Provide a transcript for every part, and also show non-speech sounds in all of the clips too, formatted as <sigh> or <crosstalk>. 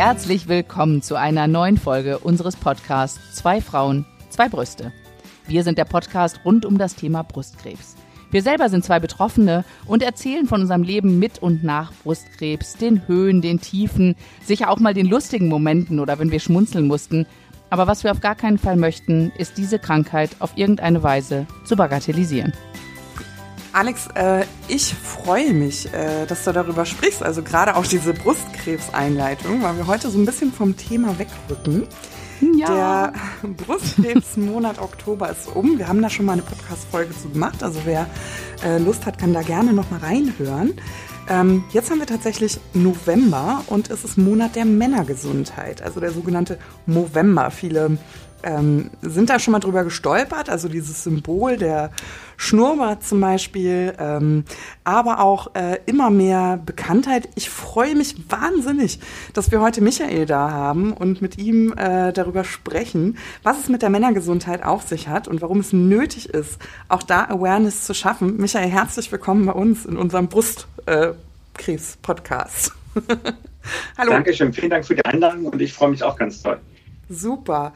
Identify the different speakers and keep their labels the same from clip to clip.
Speaker 1: Herzlich willkommen zu einer neuen Folge unseres Podcasts Zwei Frauen, zwei Brüste. Wir sind der Podcast rund um das Thema Brustkrebs. Wir selber sind zwei Betroffene und erzählen von unserem Leben mit und nach Brustkrebs, den Höhen, den Tiefen, sicher auch mal den lustigen Momenten oder wenn wir schmunzeln mussten. Aber was wir auf gar keinen Fall möchten, ist diese Krankheit auf irgendeine Weise zu bagatellisieren.
Speaker 2: Alex, äh, ich freue mich, äh, dass du darüber sprichst, also gerade auch diese Brustkrebseinleitung, weil wir heute so ein bisschen vom Thema wegrücken. Ja. Der Brustkrebsmonat Oktober ist um. Wir haben da schon mal eine Podcast-Folge zu gemacht. Also wer äh, Lust hat, kann da gerne noch mal reinhören. Ähm, jetzt haben wir tatsächlich November und es ist Monat der Männergesundheit, also der sogenannte Movember. Viele ähm, sind da schon mal drüber gestolpert, also dieses Symbol der Schnurrbart zum Beispiel, ähm, aber auch äh, immer mehr Bekanntheit. Ich freue mich wahnsinnig, dass wir heute Michael da haben und mit ihm äh, darüber sprechen, was es mit der Männergesundheit auf sich hat und warum es nötig ist, auch da Awareness zu schaffen. Michael, herzlich willkommen bei uns in unserem Brustkrebs-Podcast. <laughs>
Speaker 3: Hallo. Dankeschön, vielen Dank für die Einladung und ich freue mich auch ganz toll.
Speaker 2: Super.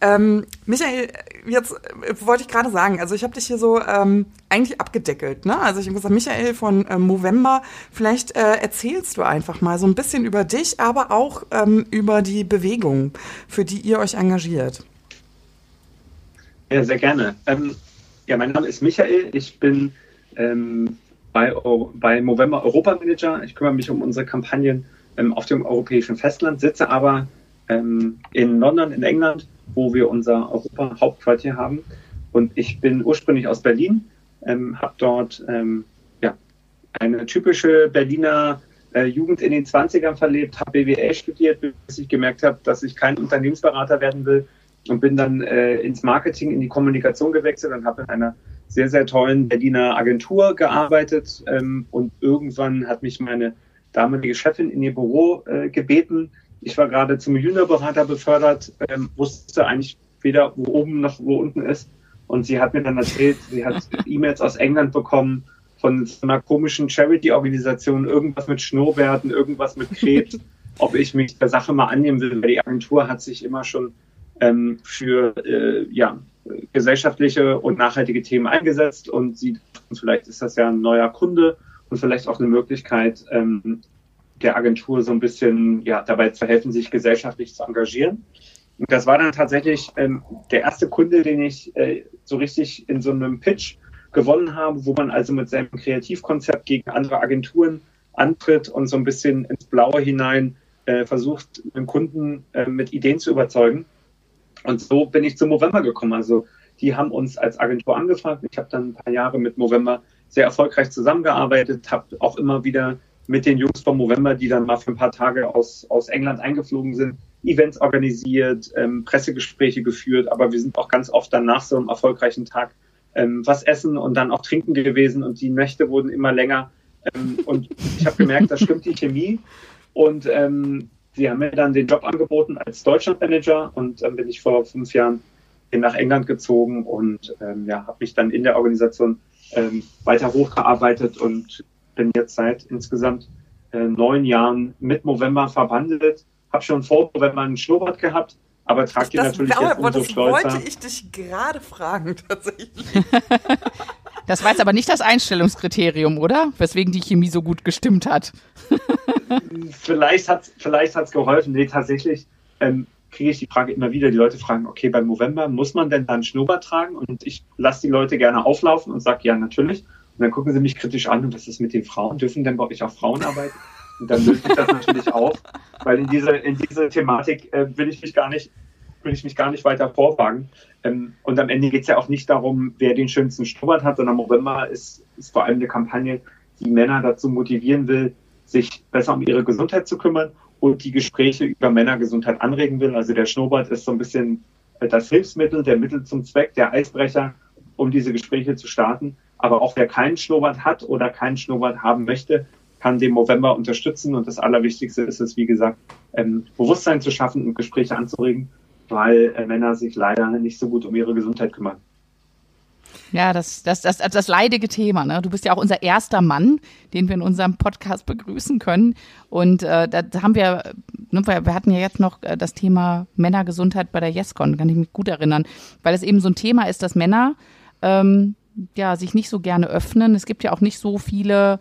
Speaker 2: Ähm, Michael, jetzt äh, wollte ich gerade sagen, also ich habe dich hier so ähm, eigentlich abgedeckelt, ne? Also ich habe gesagt, Michael von äh, Movember, vielleicht äh, erzählst du einfach mal so ein bisschen über dich, aber auch ähm, über die Bewegung, für die ihr euch engagiert.
Speaker 3: Ja, sehr gerne. Ähm, ja, mein Name ist Michael. Ich bin ähm, bei, bei Movember Europa Manager. Ich kümmere mich um unsere Kampagnen ähm, auf dem europäischen Festland, sitze aber in London, in England wo wir unser Europa-Hauptquartier haben. Und ich bin ursprünglich aus Berlin, ähm, habe dort ähm, ja, eine typische Berliner äh, Jugend in den 20ern verlebt, habe BWL studiert, bis ich gemerkt habe, dass ich kein Unternehmensberater werden will und bin dann äh, ins Marketing, in die Kommunikation gewechselt und habe in einer sehr, sehr tollen Berliner Agentur gearbeitet. Ähm, und irgendwann hat mich meine damalige Chefin in ihr Büro äh, gebeten, ich war gerade zum Juniorberater befördert, ähm, wusste eigentlich weder, wo oben noch wo unten ist. Und sie hat mir dann erzählt, sie hat <laughs> E-Mails aus England bekommen von so einer komischen Charity-Organisation, irgendwas mit Schnurrbärten, irgendwas mit Krebs, <laughs> ob ich mich der Sache mal annehmen will, weil die Agentur hat sich immer schon ähm, für äh, ja, gesellschaftliche und nachhaltige Themen eingesetzt und sie vielleicht ist das ja ein neuer Kunde und vielleicht auch eine Möglichkeit, ähm, der Agentur so ein bisschen ja, dabei zu helfen, sich gesellschaftlich zu engagieren. Und das war dann tatsächlich ähm, der erste Kunde, den ich äh, so richtig in so einem Pitch gewonnen habe, wo man also mit seinem Kreativkonzept gegen andere Agenturen antritt und so ein bisschen ins Blaue hinein äh, versucht, den Kunden äh, mit Ideen zu überzeugen. Und so bin ich zu Movember gekommen. Also die haben uns als Agentur angefragt. Ich habe dann ein paar Jahre mit Movember sehr erfolgreich zusammengearbeitet, habe auch immer wieder mit den Jungs vom November, die dann mal für ein paar Tage aus, aus England eingeflogen sind, Events organisiert, ähm, Pressegespräche geführt, aber wir sind auch ganz oft dann nach so einem erfolgreichen Tag ähm, was essen und dann auch trinken gewesen und die Nächte wurden immer länger. Ähm, und ich habe gemerkt, da stimmt die Chemie. Und ähm, sie haben mir dann den Job angeboten als Deutschlandmanager und dann bin ich vor fünf Jahren nach England gezogen und ähm, ja, habe mich dann in der Organisation ähm, weiter hochgearbeitet und bin jetzt seit insgesamt äh, neun Jahren mit November verbandelt. Habe schon vor November einen Schnurrbart gehabt, aber trage die natürlich
Speaker 2: glaube,
Speaker 3: jetzt umso
Speaker 2: das
Speaker 3: stolzer.
Speaker 2: wollte ich dich gerade fragen, <laughs> tatsächlich. <laughs>
Speaker 1: Das war jetzt aber nicht das Einstellungskriterium, oder? Weswegen die Chemie so gut gestimmt hat. <laughs>
Speaker 3: vielleicht hat es vielleicht hat's geholfen. Nee, tatsächlich ähm, kriege ich die Frage immer wieder. Die Leute fragen, okay, beim November muss man denn dann Schnurrbart tragen? Und ich lasse die Leute gerne auflaufen und sage, ja, natürlich. Und dann gucken sie mich kritisch an, und was ist mit den Frauen? Dürfen denn bei euch auch Frauen arbeiten? Und dann löse ich das natürlich auf, weil in diese, in diese Thematik äh, will ich mich gar nicht, will ich mich gar nicht weiter vorwagen. Ähm, und am Ende geht es ja auch nicht darum, wer den schönsten Schnurrbart hat, sondern November ist, ist vor allem eine Kampagne, die Männer dazu motivieren will, sich besser um ihre Gesundheit zu kümmern und die Gespräche über Männergesundheit anregen will. Also der Schnurrbart ist so ein bisschen das Hilfsmittel, der Mittel zum Zweck, der Eisbrecher, um diese Gespräche zu starten. Aber auch wer keinen Schnurrbart hat oder keinen Schnurrbart haben möchte, kann den Movember unterstützen. Und das Allerwichtigste ist es, wie gesagt, ähm, Bewusstsein zu schaffen und Gespräche anzuregen, weil äh, Männer sich leider nicht so gut um ihre Gesundheit kümmern.
Speaker 1: Ja, das, das, das, das leidige Thema. Ne? Du bist ja auch unser erster Mann, den wir in unserem Podcast begrüßen können. Und äh, da haben wir, ne, wir hatten ja jetzt noch äh, das Thema Männergesundheit bei der YesCon, kann ich mich gut erinnern, weil es eben so ein Thema ist, dass Männer ähm, ja sich nicht so gerne öffnen. Es gibt ja auch nicht so viele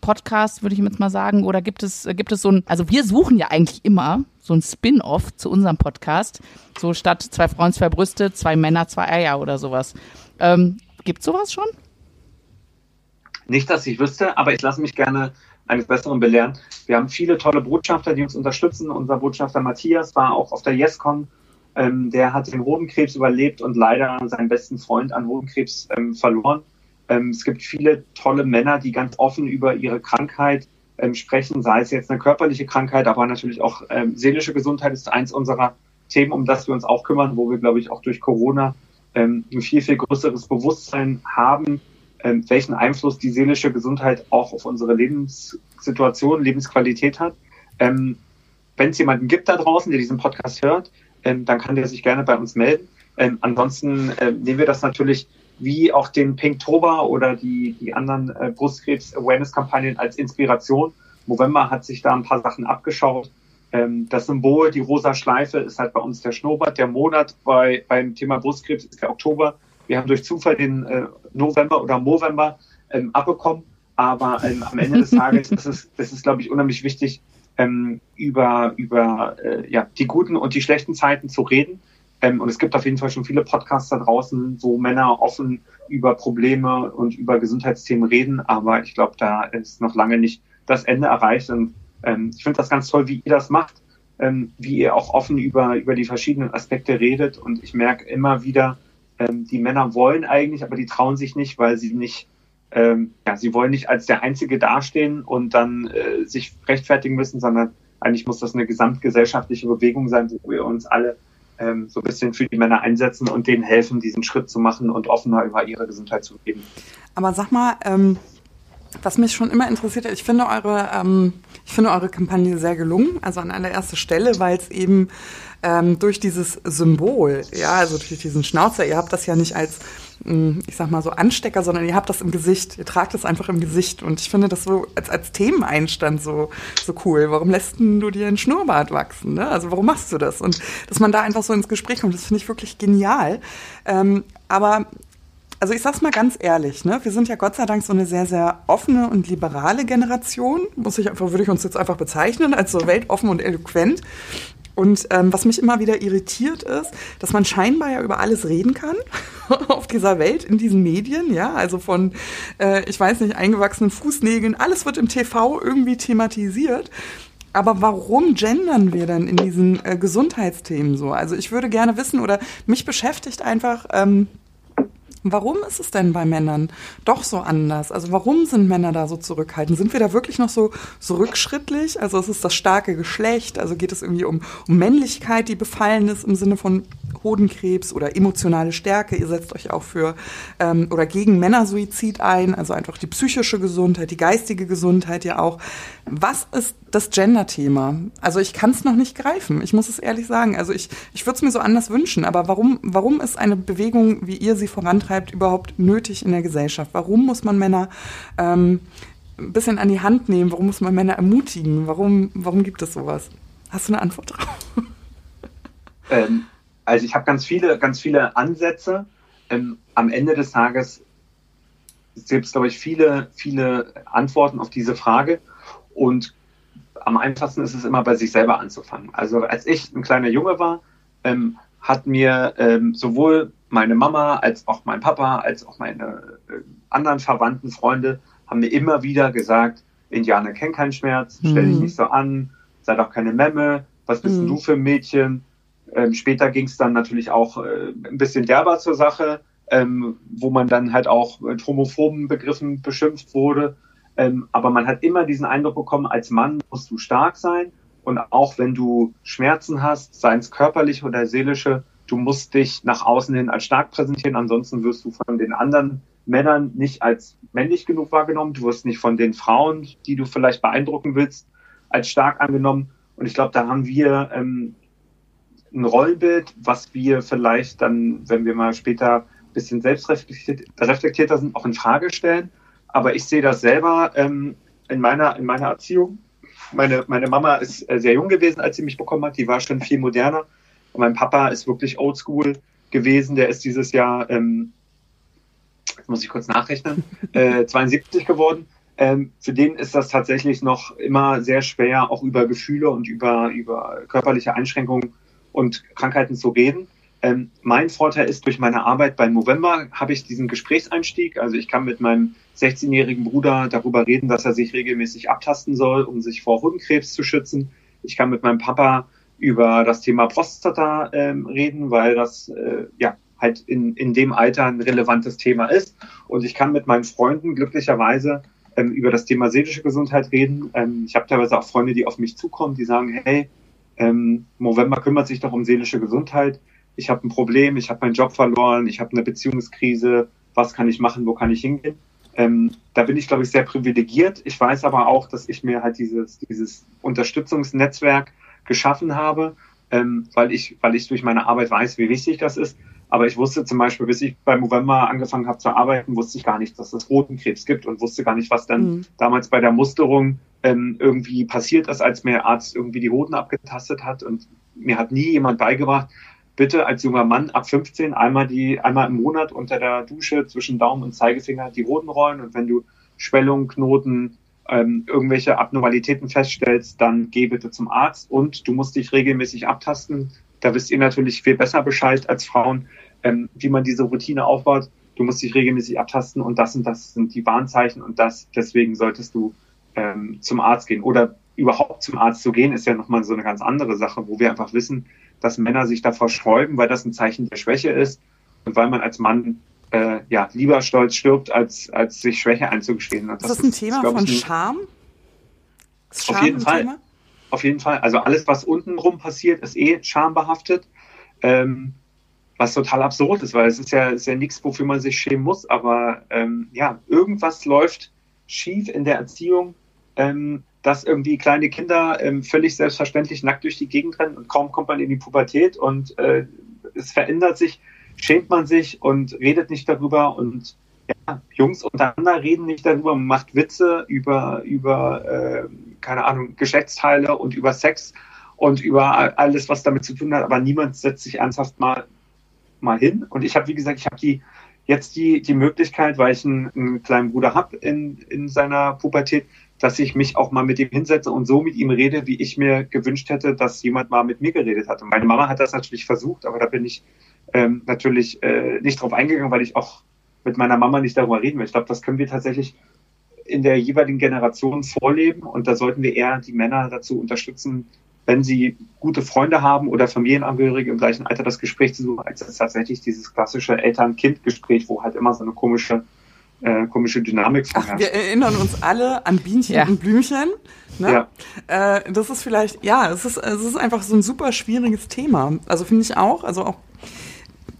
Speaker 1: Podcasts, würde ich jetzt mal sagen, oder gibt es, gibt es so ein, also wir suchen ja eigentlich immer so ein Spin-off zu unserem Podcast, so statt zwei Frauen, zwei Brüste, zwei Männer, zwei Eier oder sowas. Ähm, Gibt sowas schon?
Speaker 3: Nicht, dass ich wüsste, aber ich lasse mich gerne eines Besseren belehren. Wir haben viele tolle Botschafter, die uns unterstützen. Unser Botschafter Matthias war auch auf der YesCon. Ähm, der hat den Hodenkrebs überlebt und leider seinen besten Freund an Hodenkrebs ähm, verloren. Ähm, es gibt viele tolle Männer, die ganz offen über ihre Krankheit ähm, sprechen, sei es jetzt eine körperliche Krankheit, aber natürlich auch ähm, seelische Gesundheit ist eins unserer Themen, um das wir uns auch kümmern, wo wir, glaube ich, auch durch Corona ähm, ein viel, viel größeres Bewusstsein haben, welchen Einfluss die seelische Gesundheit auch auf unsere Lebenssituation, Lebensqualität hat. Wenn es jemanden gibt da draußen, der diesen Podcast hört, ähm, dann kann der sich gerne bei uns melden. Ähm, ansonsten äh, nehmen wir das natürlich wie auch den Pinktober oder die, die anderen äh, Brustkrebs-Awareness-Kampagnen als Inspiration. November hat sich da ein paar Sachen abgeschaut ähm, das Symbol, die rosa Schleife, ist halt bei uns der Schnurrbart. Der Monat bei, beim Thema Brustkrebs ist der Oktober. Wir haben durch Zufall den äh, November oder Movember ähm, abbekommen. Aber ähm, am Ende des <laughs> Tages ist es, das ist, glaube ich, unheimlich wichtig, ähm, über, über äh, ja, die guten und die schlechten Zeiten zu reden. Ähm, und es gibt auf jeden Fall schon viele Podcasts da draußen, wo Männer offen über Probleme und über Gesundheitsthemen reden. Aber ich glaube, da ist noch lange nicht das Ende erreicht. Und ähm, ich finde das ganz toll, wie ihr das macht, ähm, wie ihr auch offen über, über die verschiedenen Aspekte redet. Und ich merke immer wieder, ähm, die Männer wollen eigentlich, aber die trauen sich nicht, weil sie nicht, ähm, ja, sie wollen nicht als der Einzige dastehen und dann äh, sich rechtfertigen müssen, sondern eigentlich muss das eine gesamtgesellschaftliche Bewegung sein, wo wir uns alle ähm, so ein bisschen für die Männer einsetzen und denen helfen, diesen Schritt zu machen und offener über ihre Gesundheit zu reden.
Speaker 2: Aber sag mal, ähm, was mich schon immer interessiert ich finde eure, ähm, ich finde eure Kampagne sehr gelungen, also an allererster Stelle, weil es eben ähm, durch dieses Symbol, ja, also durch diesen Schnauzer, ihr habt das ja nicht als, hm, ich sag mal so Anstecker, sondern ihr habt das im Gesicht, ihr tragt es einfach im Gesicht und ich finde das so als, als Themeneinstand so, so cool. Warum lässt du dir einen Schnurrbart wachsen, ne? Also warum machst du das? Und dass man da einfach so ins Gespräch kommt, das finde ich wirklich genial. Ähm, aber also ich sag's mal ganz ehrlich, ne? Wir sind ja Gott sei Dank so eine sehr, sehr offene und liberale Generation. Muss ich einfach, würde ich uns jetzt einfach bezeichnen, als so weltoffen und eloquent. Und ähm, was mich immer wieder irritiert ist, dass man scheinbar ja über alles reden kann <laughs> auf dieser Welt, in diesen Medien, ja, also von, äh, ich weiß nicht, eingewachsenen Fußnägeln, alles wird im TV irgendwie thematisiert. Aber warum gendern wir denn in diesen äh, Gesundheitsthemen so? Also ich würde gerne wissen oder mich beschäftigt einfach, ähm, Warum ist es denn bei Männern doch so anders? Also warum sind Männer da so zurückhaltend? Sind wir da wirklich noch so, so rückschrittlich? Also es ist das starke Geschlecht, also geht es irgendwie um, um Männlichkeit, die befallen ist im Sinne von Hodenkrebs oder emotionale Stärke. Ihr setzt euch auch für ähm, oder gegen Männersuizid ein, also einfach die psychische Gesundheit, die geistige Gesundheit ja auch. Was ist das Gender-Thema? Also ich kann es noch nicht greifen. Ich muss es ehrlich sagen. Also ich, ich würde es mir so anders wünschen. Aber warum, warum ist eine Bewegung, wie ihr sie vorantreibt, überhaupt nötig in der Gesellschaft? Warum muss man Männer ähm, ein bisschen an die Hand nehmen? Warum muss man Männer ermutigen? Warum, warum gibt es sowas? Hast du eine Antwort drauf?
Speaker 3: Ähm, also ich habe ganz viele, ganz viele Ansätze. Ähm, am Ende des Tages gibt es, glaube ich, viele, viele Antworten auf diese Frage. Und am einfachsten ist es immer bei sich selber anzufangen. Also als ich ein kleiner Junge war, ähm, hat mir ähm, sowohl meine Mama als auch mein Papa als auch meine äh, anderen Verwandten, Freunde haben mir immer wieder gesagt, Indianer kennen keinen Schmerz, stell dich mhm. nicht so an, sei doch keine Memme, was bist mhm. denn du für ein Mädchen? Ähm, später ging es dann natürlich auch äh, ein bisschen derber zur Sache, ähm, wo man dann halt auch mit homophoben Begriffen beschimpft wurde. Ähm, aber man hat immer diesen Eindruck bekommen, als Mann musst du stark sein. Und auch wenn du Schmerzen hast, seien es körperliche oder seelische, du musst dich nach außen hin als stark präsentieren. Ansonsten wirst du von den anderen Männern nicht als männlich genug wahrgenommen. Du wirst nicht von den Frauen, die du vielleicht beeindrucken willst, als stark angenommen. Und ich glaube, da haben wir ähm, ein Rollbild, was wir vielleicht dann, wenn wir mal später ein bisschen selbstreflektierter sind, auch in Frage stellen. Aber ich sehe das selber ähm, in, meiner, in meiner Erziehung. Meine, meine Mama ist äh, sehr jung gewesen, als sie mich bekommen hat. Die war schon viel moderner. Und mein Papa ist wirklich oldschool gewesen. Der ist dieses Jahr, ähm, muss ich kurz nachrechnen, <laughs> äh, 72 geworden. Ähm, für den ist das tatsächlich noch immer sehr schwer, auch über Gefühle und über, über körperliche Einschränkungen und Krankheiten zu reden. Ähm, mein Vorteil ist, durch meine Arbeit bei November habe ich diesen Gesprächseinstieg. Also ich kann mit meinem 16-jährigen Bruder darüber reden, dass er sich regelmäßig abtasten soll, um sich vor Hodenkrebs zu schützen. Ich kann mit meinem Papa über das Thema Prostata ähm, reden, weil das äh, ja halt in, in dem Alter ein relevantes Thema ist. Und ich kann mit meinen Freunden glücklicherweise ähm, über das Thema seelische Gesundheit reden. Ähm, ich habe teilweise auch Freunde, die auf mich zukommen, die sagen, hey, ähm, November kümmert sich doch um seelische Gesundheit. Ich habe ein Problem, ich habe meinen Job verloren, ich habe eine Beziehungskrise. Was kann ich machen? Wo kann ich hingehen? Ähm, da bin ich, glaube ich, sehr privilegiert. Ich weiß aber auch, dass ich mir halt dieses, dieses Unterstützungsnetzwerk geschaffen habe, ähm, weil, ich, weil ich durch meine Arbeit weiß, wie wichtig das ist. Aber ich wusste zum Beispiel, bis ich beim November angefangen habe zu arbeiten, wusste ich gar nicht, dass es Hodenkrebs gibt und wusste gar nicht, was dann mhm. damals bei der Musterung ähm, irgendwie passiert ist, als mir Arzt irgendwie die Hoden abgetastet hat. Und mir hat nie jemand beigebracht, bitte als junger Mann ab 15 einmal die, einmal im Monat unter der Dusche zwischen Daumen und Zeigefinger die Hoden rollen. Und wenn du Schwellungen, Knoten, ähm, irgendwelche Abnormalitäten feststellst, dann geh bitte zum Arzt und du musst dich regelmäßig abtasten. Da wisst ihr natürlich viel besser Bescheid als Frauen, ähm, wie man diese Routine aufbaut. Du musst dich regelmäßig abtasten und das und das sind die Warnzeichen und das, deswegen solltest du ähm, zum Arzt gehen. Oder überhaupt zum Arzt zu gehen, ist ja nochmal so eine ganz andere Sache, wo wir einfach wissen, dass Männer sich davor sträuben, weil das ein Zeichen der Schwäche ist und weil man als Mann äh, ja, lieber stolz stirbt, als, als sich Schwäche einzugestehen.
Speaker 2: Und das ist das ein ist, Thema von Scham?
Speaker 3: Scham? Auf jeden Fall. Thema? Auf jeden Fall. Also alles, was untenrum passiert, ist eh schambehaftet. Ähm, was total absurd ist, weil es ist ja, ist ja nichts, wofür man sich schämen muss. Aber ähm, ja, irgendwas läuft schief in der Erziehung, ähm, dass irgendwie kleine Kinder ähm, völlig selbstverständlich nackt durch die Gegend rennen und kaum kommt man in die Pubertät und äh, es verändert sich schämt man sich und redet nicht darüber und ja, Jungs untereinander reden nicht darüber, man macht Witze über, über äh, keine Ahnung, Geschlechtsteile und über Sex und über alles, was damit zu tun hat, aber niemand setzt sich ernsthaft mal, mal hin. Und ich habe, wie gesagt, ich habe die jetzt die, die Möglichkeit, weil ich einen, einen kleinen Bruder habe in, in seiner Pubertät, dass ich mich auch mal mit ihm hinsetze und so mit ihm rede, wie ich mir gewünscht hätte, dass jemand mal mit mir geredet hat. Und meine Mama hat das natürlich versucht, aber da bin ich ähm, natürlich äh, nicht drauf eingegangen, weil ich auch mit meiner Mama nicht darüber reden will. Ich glaube, das können wir tatsächlich in der jeweiligen Generation vorleben und da sollten wir eher die Männer dazu unterstützen, wenn sie gute Freunde haben oder Familienangehörige im gleichen Alter das Gespräch zu suchen, als tatsächlich dieses klassische Eltern-Kind-Gespräch, wo halt immer so eine komische äh, komische Dynamik
Speaker 2: vorherrscht. wir erinnern uns alle an Bienchen ja. und Blümchen. Ne? Ja. Äh, das ist vielleicht, ja, es ist, es ist einfach so ein super schwieriges Thema. Also finde ich auch, also auch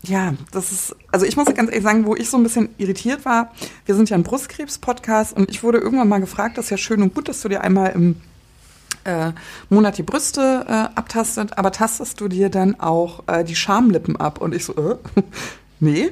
Speaker 2: ja, das ist, also ich muss ganz ehrlich sagen, wo ich so ein bisschen irritiert war, wir sind ja ein Brustkrebs-Podcast und ich wurde irgendwann mal gefragt, das ist ja schön und gut, dass du dir einmal im äh, Monat die Brüste äh, abtastet, aber tastest du dir dann auch äh, die Schamlippen ab? Und ich so, äh, <laughs> nee.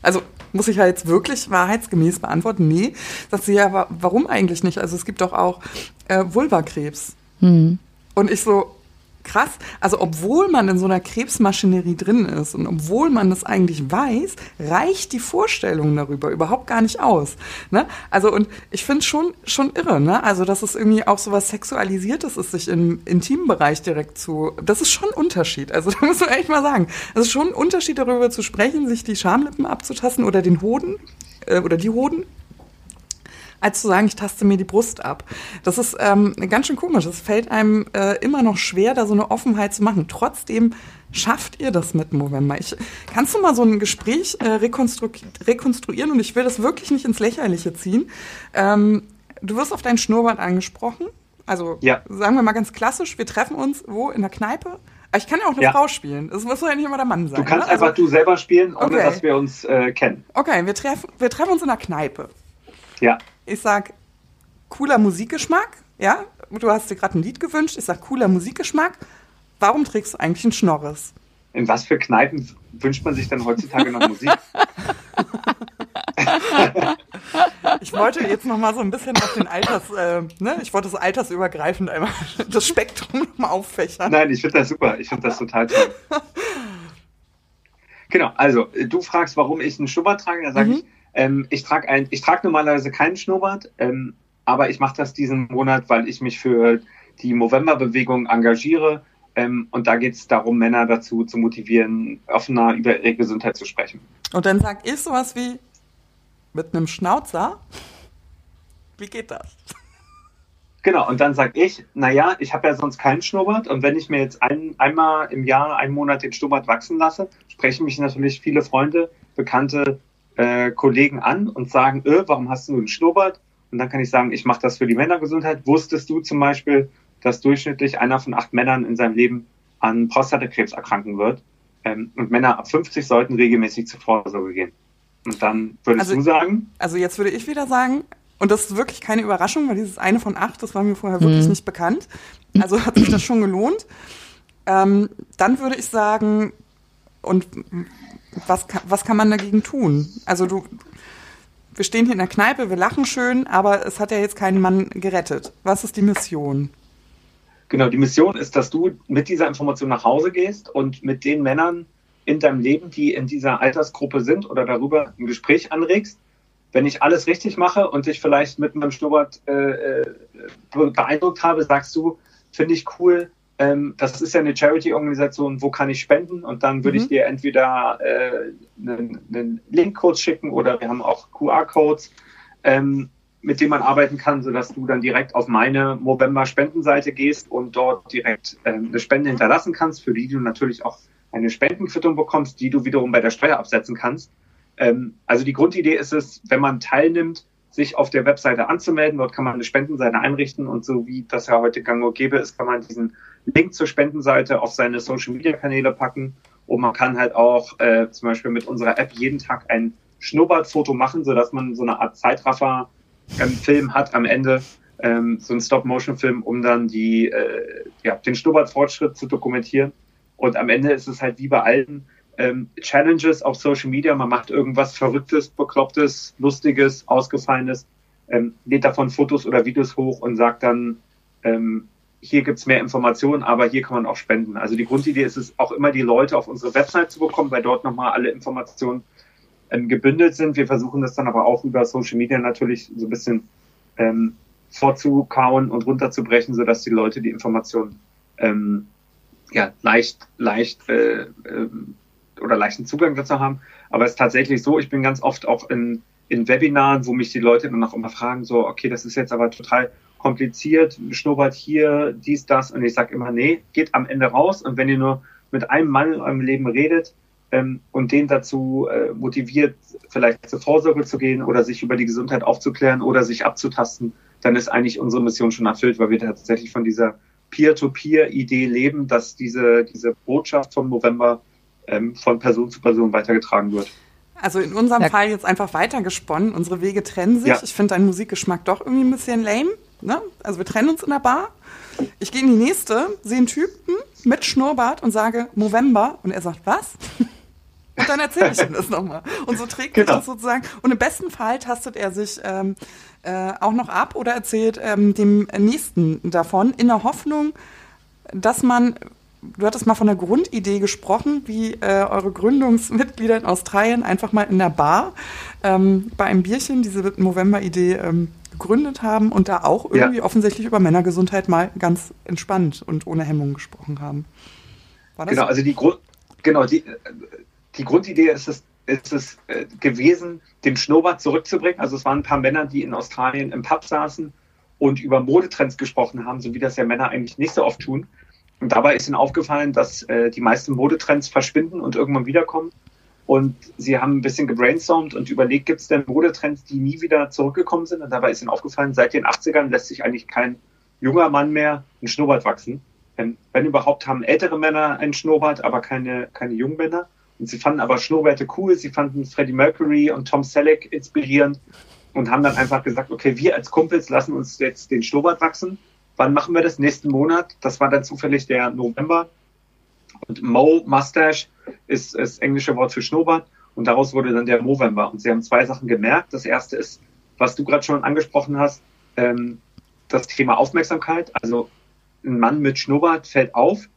Speaker 2: Also muss ich ja jetzt wirklich wahrheitsgemäß beantworten, nee. Sagt sie, ja, warum eigentlich nicht? Also es gibt doch auch äh, Vulvakrebs. Mhm. Und ich so, krass. Also obwohl man in so einer Krebsmaschinerie drin ist und obwohl man das eigentlich weiß, reicht die Vorstellung darüber überhaupt gar nicht aus. Ne? Also und ich finde schon schon irre, ne? Also dass es irgendwie auch so was Sexualisiertes ist, sich im Intimbereich direkt zu. Das ist schon ein Unterschied. Also <laughs> da muss man echt mal sagen. Es ist schon ein Unterschied darüber zu sprechen, sich die Schamlippen abzutasten oder den Hoden äh, oder die Hoden als zu sagen, ich taste mir die Brust ab. Das ist ähm, ganz schön komisch. Es fällt einem äh, immer noch schwer, da so eine Offenheit zu machen. Trotzdem schafft ihr das mit November. Ich, kannst du mal so ein Gespräch äh, rekonstru rekonstruieren? Und ich will das wirklich nicht ins Lächerliche ziehen. Ähm, du wirst auf dein Schnurrbart angesprochen. Also ja. sagen wir mal ganz klassisch, wir treffen uns wo? In der Kneipe? Ich kann ja auch eine ja. Frau spielen. Das muss ja nicht immer der Mann sein.
Speaker 3: Du kannst ne? einfach also, du selber spielen, ohne okay. dass wir uns äh, kennen.
Speaker 2: Okay, wir, treff, wir treffen uns in der Kneipe.
Speaker 3: Ja.
Speaker 2: Ich sage, cooler Musikgeschmack, ja? Du hast dir gerade ein Lied gewünscht. Ich sage, cooler Musikgeschmack. Warum trägst du eigentlich einen Schnorres?
Speaker 3: In was für Kneipen wünscht man sich denn heutzutage noch Musik? <laughs>
Speaker 2: ich wollte jetzt noch mal so ein bisschen auf den Alters, äh, ne? ich wollte das altersübergreifend einmal <laughs> das Spektrum noch mal auffächern.
Speaker 3: Nein, ich finde das super. Ich finde das total toll. <laughs> genau, also du fragst, warum ich einen Schnurrbart trage, da sage mhm. ich, ähm, ich trage ein, ich trage normalerweise keinen Schnurrbart, ähm, aber ich mache das diesen Monat, weil ich mich für die Movember-Bewegung engagiere. Ähm, und da geht es darum, Männer dazu zu motivieren, offener über ihre Gesundheit zu sprechen.
Speaker 2: Und dann sag ich sowas wie mit einem Schnauzer. Wie geht das?
Speaker 3: Genau, und dann sage ich, naja, ich habe ja sonst keinen Schnurrbart und wenn ich mir jetzt ein, einmal im Jahr, einen Monat den Schnurrbart wachsen lasse, sprechen mich natürlich viele Freunde, Bekannte, äh, Kollegen an und sagen, öh, warum hast du einen Schnurrbart? Und dann kann ich sagen, ich mache das für die Männergesundheit. Wusstest du zum Beispiel, dass durchschnittlich einer von acht Männern in seinem Leben an Prostatakrebs erkranken wird? Ähm, und Männer ab 50 sollten regelmäßig zur Vorsorge gehen. Und dann würdest also, du sagen?
Speaker 2: Also jetzt würde ich wieder sagen, und das ist wirklich keine Überraschung, weil dieses eine von acht, das war mir vorher wirklich mhm. nicht bekannt. Also hat sich das schon gelohnt. Ähm, dann würde ich sagen, und was, was kann man dagegen tun? Also du, wir stehen hier in der Kneipe, wir lachen schön, aber es hat ja jetzt keinen Mann gerettet. Was ist die Mission?
Speaker 3: Genau, die Mission ist, dass du mit dieser Information nach Hause gehst und mit den Männern in deinem Leben, die in dieser Altersgruppe sind oder darüber ein Gespräch anregst. Wenn ich alles richtig mache und dich vielleicht mit meinem Schnurrbart äh, äh beeindruckt habe, sagst du, finde ich cool, ähm, das ist ja eine Charity-Organisation, wo kann ich spenden? Und dann würde mhm. ich dir entweder äh, einen, einen Link-Code schicken oder wir haben auch QR-Codes, ähm, mit denen man arbeiten kann, sodass du dann direkt auf meine Movember-Spendenseite gehst und dort direkt ähm, eine Spende hinterlassen kannst, für die du natürlich auch eine Spendenquittung bekommst, die du wiederum bei der Steuer absetzen kannst. Ähm, also die Grundidee ist es, wenn man teilnimmt, sich auf der Webseite anzumelden. Dort kann man eine Spendenseite einrichten und so wie das ja heute gang und gäbe ist, kann man diesen Link zur Spendenseite auf seine Social Media Kanäle packen. Und man kann halt auch äh, zum Beispiel mit unserer App jeden Tag ein Schnurrbartfoto machen, sodass man so eine Art Zeitraffer-Film ähm, hat am Ende, ähm, so ein Stop-Motion-Film, um dann die, äh, ja, den Schnurrbartfortschritt zu dokumentieren. Und am Ende ist es halt wie bei allen ähm, Challenges auf Social Media. Man macht irgendwas Verrücktes, Beklopptes, Lustiges, Ausgefallenes, ähm, lädt davon Fotos oder Videos hoch und sagt dann, ähm, hier gibt's mehr Informationen, aber hier kann man auch spenden. Also die Grundidee ist es, auch immer die Leute auf unsere Website zu bekommen, weil dort nochmal alle Informationen ähm, gebündelt sind. Wir versuchen das dann aber auch über Social Media natürlich so ein bisschen ähm, vorzukauen und runterzubrechen, sodass die Leute die Informationen ähm, ja, leicht, leicht äh, äh, oder leichten Zugang dazu haben. Aber es ist tatsächlich so, ich bin ganz oft auch in, in Webinaren, wo mich die Leute dann auch immer fragen, so, okay, das ist jetzt aber total kompliziert, Schnurrbart hier, dies, das. Und ich sage immer, nee, geht am Ende raus. Und wenn ihr nur mit einem Mann in eurem Leben redet ähm, und den dazu äh, motiviert, vielleicht zur Vorsorge zu gehen oder sich über die Gesundheit aufzuklären oder sich abzutasten, dann ist eigentlich unsere Mission schon erfüllt, weil wir tatsächlich von dieser Peer-to-Peer-Idee leben, dass diese, diese Botschaft vom November ähm, von Person zu Person weitergetragen wird.
Speaker 2: Also in unserem ja. Fall jetzt einfach weitergesponnen. Unsere Wege trennen sich. Ja. Ich finde deinen Musikgeschmack doch irgendwie ein bisschen lame. Ne? Also wir trennen uns in der Bar. Ich gehe in die nächste, sehe einen Typen mit Schnurrbart und sage Movember. Und er sagt, was? <laughs> Und dann erzähle ich ihm das nochmal. Und so trägt genau. das sozusagen. Und im besten Fall tastet er sich ähm, äh, auch noch ab oder erzählt ähm, dem Nächsten davon, in der Hoffnung, dass man du hattest mal von der Grundidee gesprochen, wie äh, eure Gründungsmitglieder in Australien einfach mal in der Bar ähm, bei einem Bierchen diese November-Idee ähm, gegründet haben und da auch irgendwie ja. offensichtlich über Männergesundheit mal ganz entspannt und ohne Hemmung gesprochen haben.
Speaker 3: genau, so? also die, Grund, genau, die, die Grundidee ist es, ist es äh, gewesen, den Schnurrbart zurückzubringen. Also es waren ein paar Männer, die in Australien im Pub saßen und über Modetrends gesprochen haben, so wie das ja Männer eigentlich nicht so oft tun. Und dabei ist ihnen aufgefallen, dass äh, die meisten Modetrends verschwinden und irgendwann wiederkommen. Und sie haben ein bisschen gebrainstormt und überlegt, gibt es denn Modetrends, die nie wieder zurückgekommen sind? Und dabei ist ihnen aufgefallen, seit den 80ern lässt sich eigentlich kein junger Mann mehr einen Schnurrbart wachsen. Wenn, wenn überhaupt haben ältere Männer einen Schnurrbart, aber keine, keine jungen Männer. Und sie fanden aber Schnurrbärte cool. Sie fanden Freddie Mercury und Tom Selleck inspirierend und haben dann einfach gesagt, okay, wir als Kumpels lassen uns jetzt den Schnurrbart wachsen wann machen wir das? Nächsten Monat. Das war dann zufällig der November. Und Mo Mustache ist das englische Wort für Schnurrbart. Und daraus wurde dann der Movember. Und sie haben zwei Sachen gemerkt. Das erste ist, was du gerade schon angesprochen hast, ähm, das Thema Aufmerksamkeit. Also ein Mann mit Schnurrbart fällt auf,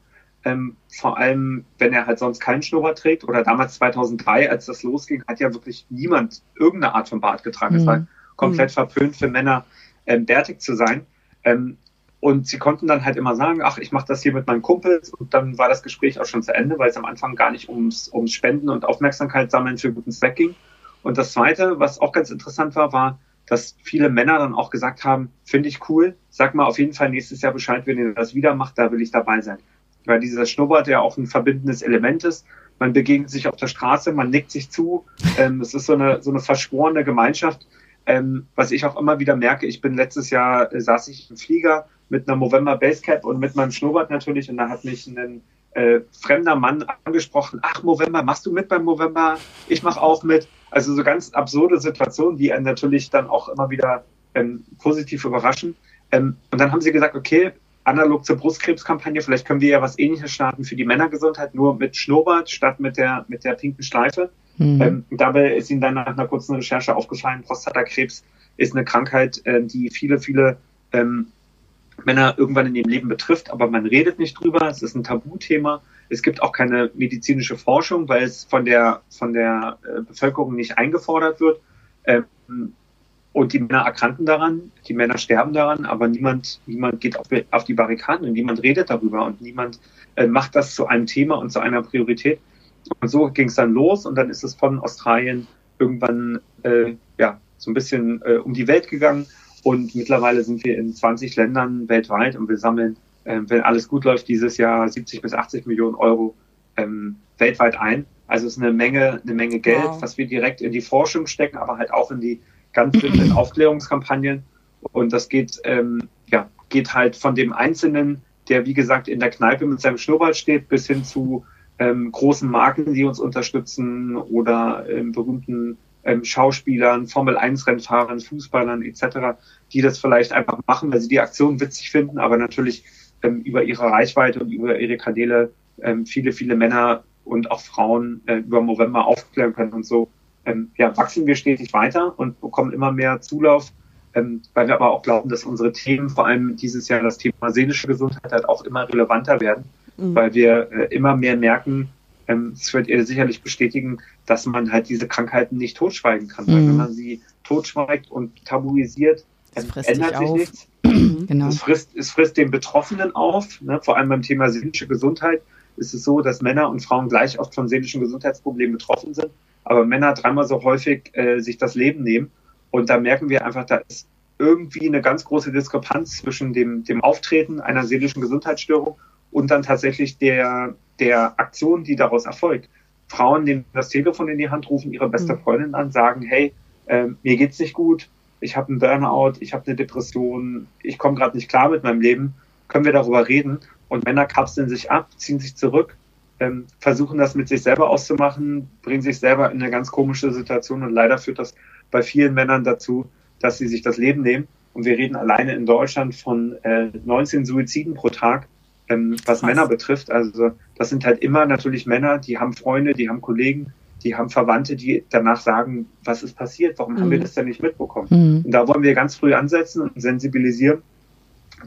Speaker 3: ähm, vor allem wenn er halt sonst keinen Schnurrbart trägt. Oder damals 2003, als das losging, hat ja wirklich niemand irgendeine Art von Bart getragen. Mhm. Es war komplett mhm. verpönt für Männer, ähm, bärtig zu sein. Ähm, und sie konnten dann halt immer sagen, ach, ich mache das hier mit meinen Kumpels. Und dann war das Gespräch auch schon zu Ende, weil es am Anfang gar nicht ums, ums Spenden und Aufmerksamkeit sammeln für guten Zweck ging. Und das Zweite, was auch ganz interessant war, war, dass viele Männer dann auch gesagt haben, finde ich cool, sag mal auf jeden Fall nächstes Jahr Bescheid, wenn ihr das wieder macht, da will ich dabei sein. Weil dieser Schnurrbart ja auch ein verbindendes Element ist. Man begegnet sich auf der Straße, man nickt sich zu. Ähm, es ist so eine, so eine verschworene Gemeinschaft. Ähm, was ich auch immer wieder merke, ich bin letztes Jahr, äh, saß ich im Flieger mit einer Movember Basecap und mit meinem Schnurrbart natürlich und da hat mich ein äh, fremder Mann angesprochen, ach Movember, machst du mit beim Movember? Ich mache auch mit. Also so ganz absurde Situationen, die einen natürlich dann auch immer wieder ähm, positiv überraschen. Ähm, und dann haben sie gesagt, okay, analog zur Brustkrebskampagne, vielleicht können wir ja was ähnliches starten für die Männergesundheit, nur mit Schnurrbart statt mit der, mit der pinken Schleife. Mhm. Ähm, dabei ist ihnen dann nach einer kurzen Recherche aufgefallen, Prostatakrebs ist eine Krankheit, äh, die viele, viele ähm, Männer irgendwann in ihrem Leben betrifft, aber man redet nicht drüber. Es ist ein Tabuthema. Es gibt auch keine medizinische Forschung, weil es von der, von der äh, Bevölkerung nicht eingefordert wird. Ähm, und die Männer erkranken daran, die Männer sterben daran, aber niemand, niemand geht auf, auf die Barrikaden und niemand redet darüber und niemand äh, macht das zu einem Thema und zu einer Priorität. Und so ging es dann los und dann ist es von Australien irgendwann äh, ja so ein bisschen äh, um die Welt gegangen und mittlerweile sind wir in 20 Ländern weltweit und wir sammeln, äh, wenn alles gut läuft, dieses Jahr 70 bis 80 Millionen Euro ähm, weltweit ein. Also es ist eine Menge, eine Menge Geld, wow. was wir direkt in die Forschung stecken, aber halt auch in die ganz simplen <clears throat> Aufklärungskampagnen. Und das geht, ähm, ja, geht halt von dem Einzelnen, der wie gesagt in der Kneipe mit seinem Schnurrbart steht, bis hin zu ähm, großen Marken, die uns unterstützen oder ähm, berühmten ähm, Schauspielern, Formel-1-Rennfahrern, Fußballern etc., die das vielleicht einfach machen, weil sie die Aktion witzig finden, aber natürlich ähm, über ihre Reichweite und über ihre Kanäle ähm, viele, viele Männer und auch Frauen äh, über November aufklären können und so. Ähm, ja, wachsen wir stetig weiter und bekommen immer mehr Zulauf, ähm, weil wir aber auch glauben, dass unsere Themen, vor allem dieses Jahr das Thema seelische Gesundheit, halt auch immer relevanter werden, mhm. weil wir äh, immer mehr merken, ähm, das wird ihr sicherlich bestätigen, dass man halt diese Krankheiten nicht totschweigen kann. Mhm. Weil wenn man sie totschweigt und tabuisiert, dann ändert sich auf. nichts. <clears throat> genau. es, frisst, es frisst den Betroffenen auf. Ne? Vor allem beim Thema seelische Gesundheit ist es so, dass Männer und Frauen gleich oft von seelischen Gesundheitsproblemen betroffen sind, aber Männer dreimal so häufig äh, sich das Leben nehmen. Und da merken wir einfach, da ist irgendwie eine ganz große Diskrepanz zwischen dem, dem Auftreten einer seelischen Gesundheitsstörung und dann tatsächlich der, der Aktion, die daraus erfolgt. Frauen nehmen das Telefon in die Hand, rufen ihre beste mhm. Freundin an, sagen, hey, äh, mir geht's nicht gut, ich habe einen Burnout, ich habe eine Depression, ich komme gerade nicht klar mit meinem Leben, können wir darüber reden? Und Männer kapseln sich ab, ziehen sich zurück, ähm, versuchen das mit sich selber auszumachen, bringen sich selber in eine ganz komische Situation und leider führt das bei vielen Männern dazu, dass sie sich das Leben nehmen. Und wir reden alleine in Deutschland von äh, 19 Suiziden pro Tag ähm, was Krass. Männer betrifft. Also das sind halt immer natürlich Männer, die haben Freunde, die haben Kollegen, die haben Verwandte, die danach sagen, was ist passiert, warum mhm. haben wir mhm. das denn nicht mitbekommen? Mhm. Und da wollen wir ganz früh ansetzen und sensibilisieren.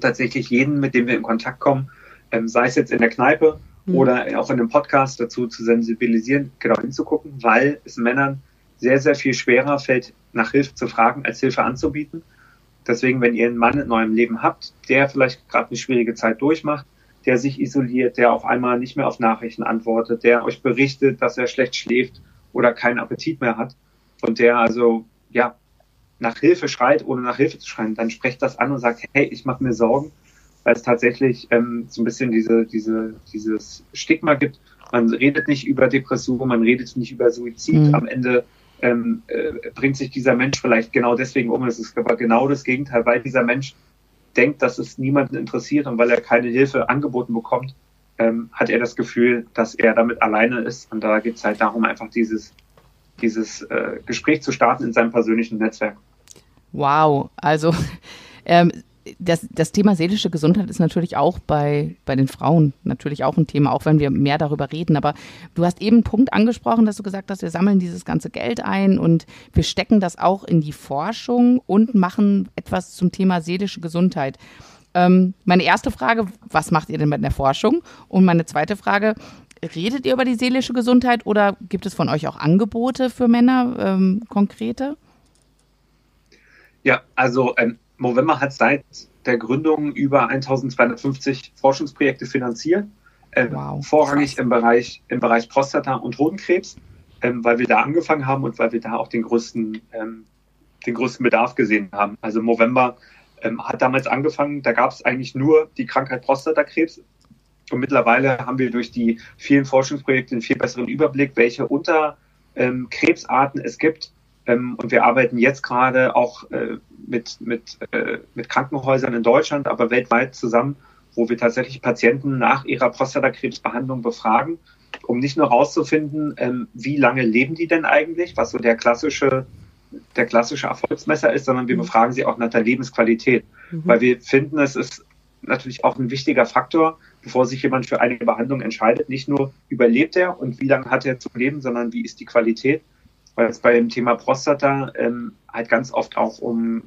Speaker 3: Tatsächlich jeden, mit dem wir in Kontakt kommen, ähm, sei es jetzt in der Kneipe mhm. oder auch in einem Podcast dazu zu sensibilisieren, genau hinzugucken, weil es Männern sehr, sehr viel schwerer fällt, nach Hilfe zu fragen, als Hilfe anzubieten. Deswegen, wenn ihr einen Mann in eurem Leben habt, der vielleicht gerade eine schwierige Zeit durchmacht, der sich isoliert, der auf einmal nicht mehr auf Nachrichten antwortet, der euch berichtet, dass er schlecht schläft oder keinen Appetit mehr hat und der also ja nach Hilfe schreit, ohne nach Hilfe zu schreien, dann sprecht das an und sagt, hey, ich mache mir Sorgen, weil es tatsächlich ähm, so ein bisschen diese, diese, dieses Stigma gibt. Man redet nicht über Depression, man redet nicht über Suizid. Mhm. Am Ende ähm, äh, bringt sich dieser Mensch vielleicht genau deswegen um. Es ist aber genau das Gegenteil, weil dieser Mensch denkt, dass es niemanden interessiert und weil er keine Hilfe angeboten bekommt, ähm, hat er das Gefühl, dass er damit alleine ist. Und da geht es halt darum, einfach dieses, dieses äh, Gespräch zu starten in seinem persönlichen Netzwerk.
Speaker 1: Wow, also <laughs> ähm, das, das Thema seelische Gesundheit ist natürlich auch bei, bei den Frauen natürlich auch ein Thema, auch wenn wir mehr darüber reden. Aber du hast eben einen Punkt angesprochen, dass du gesagt hast, wir sammeln dieses ganze Geld ein und wir stecken das auch in die Forschung und machen etwas zum Thema seelische Gesundheit. Ähm, meine erste Frage, was macht ihr denn mit der Forschung? Und meine zweite Frage, redet ihr über die seelische Gesundheit oder gibt es von euch auch Angebote für Männer, ähm, konkrete?
Speaker 3: Ja, also ähm, Movember hat seit der Gründung über 1250 Forschungsprojekte finanziert. Ähm, wow. Vorrangig im Bereich, im Bereich Prostata und Hodenkrebs, ähm, weil wir da angefangen haben und weil wir da auch den größten, ähm, den größten Bedarf gesehen haben. Also Movember ähm, hat damals angefangen, da gab es eigentlich nur die Krankheit Prostatakrebs. Und mittlerweile haben wir durch die vielen Forschungsprojekte einen viel besseren Überblick, welche Unterkrebsarten es gibt ähm, und wir arbeiten jetzt gerade auch äh, mit, mit, äh, mit Krankenhäusern in Deutschland, aber weltweit zusammen, wo wir tatsächlich Patienten nach ihrer Prostatakrebsbehandlung befragen, um nicht nur herauszufinden, ähm, wie lange leben die denn eigentlich, was so der klassische, der klassische Erfolgsmesser ist, sondern wir mhm. befragen sie auch nach der Lebensqualität. Mhm. Weil wir finden, es ist natürlich auch ein wichtiger Faktor, bevor sich jemand für eine Behandlung entscheidet. Nicht nur überlebt er und wie lange hat er zu leben, sondern wie ist die Qualität weil es bei dem Thema Prostata ähm, halt ganz oft auch um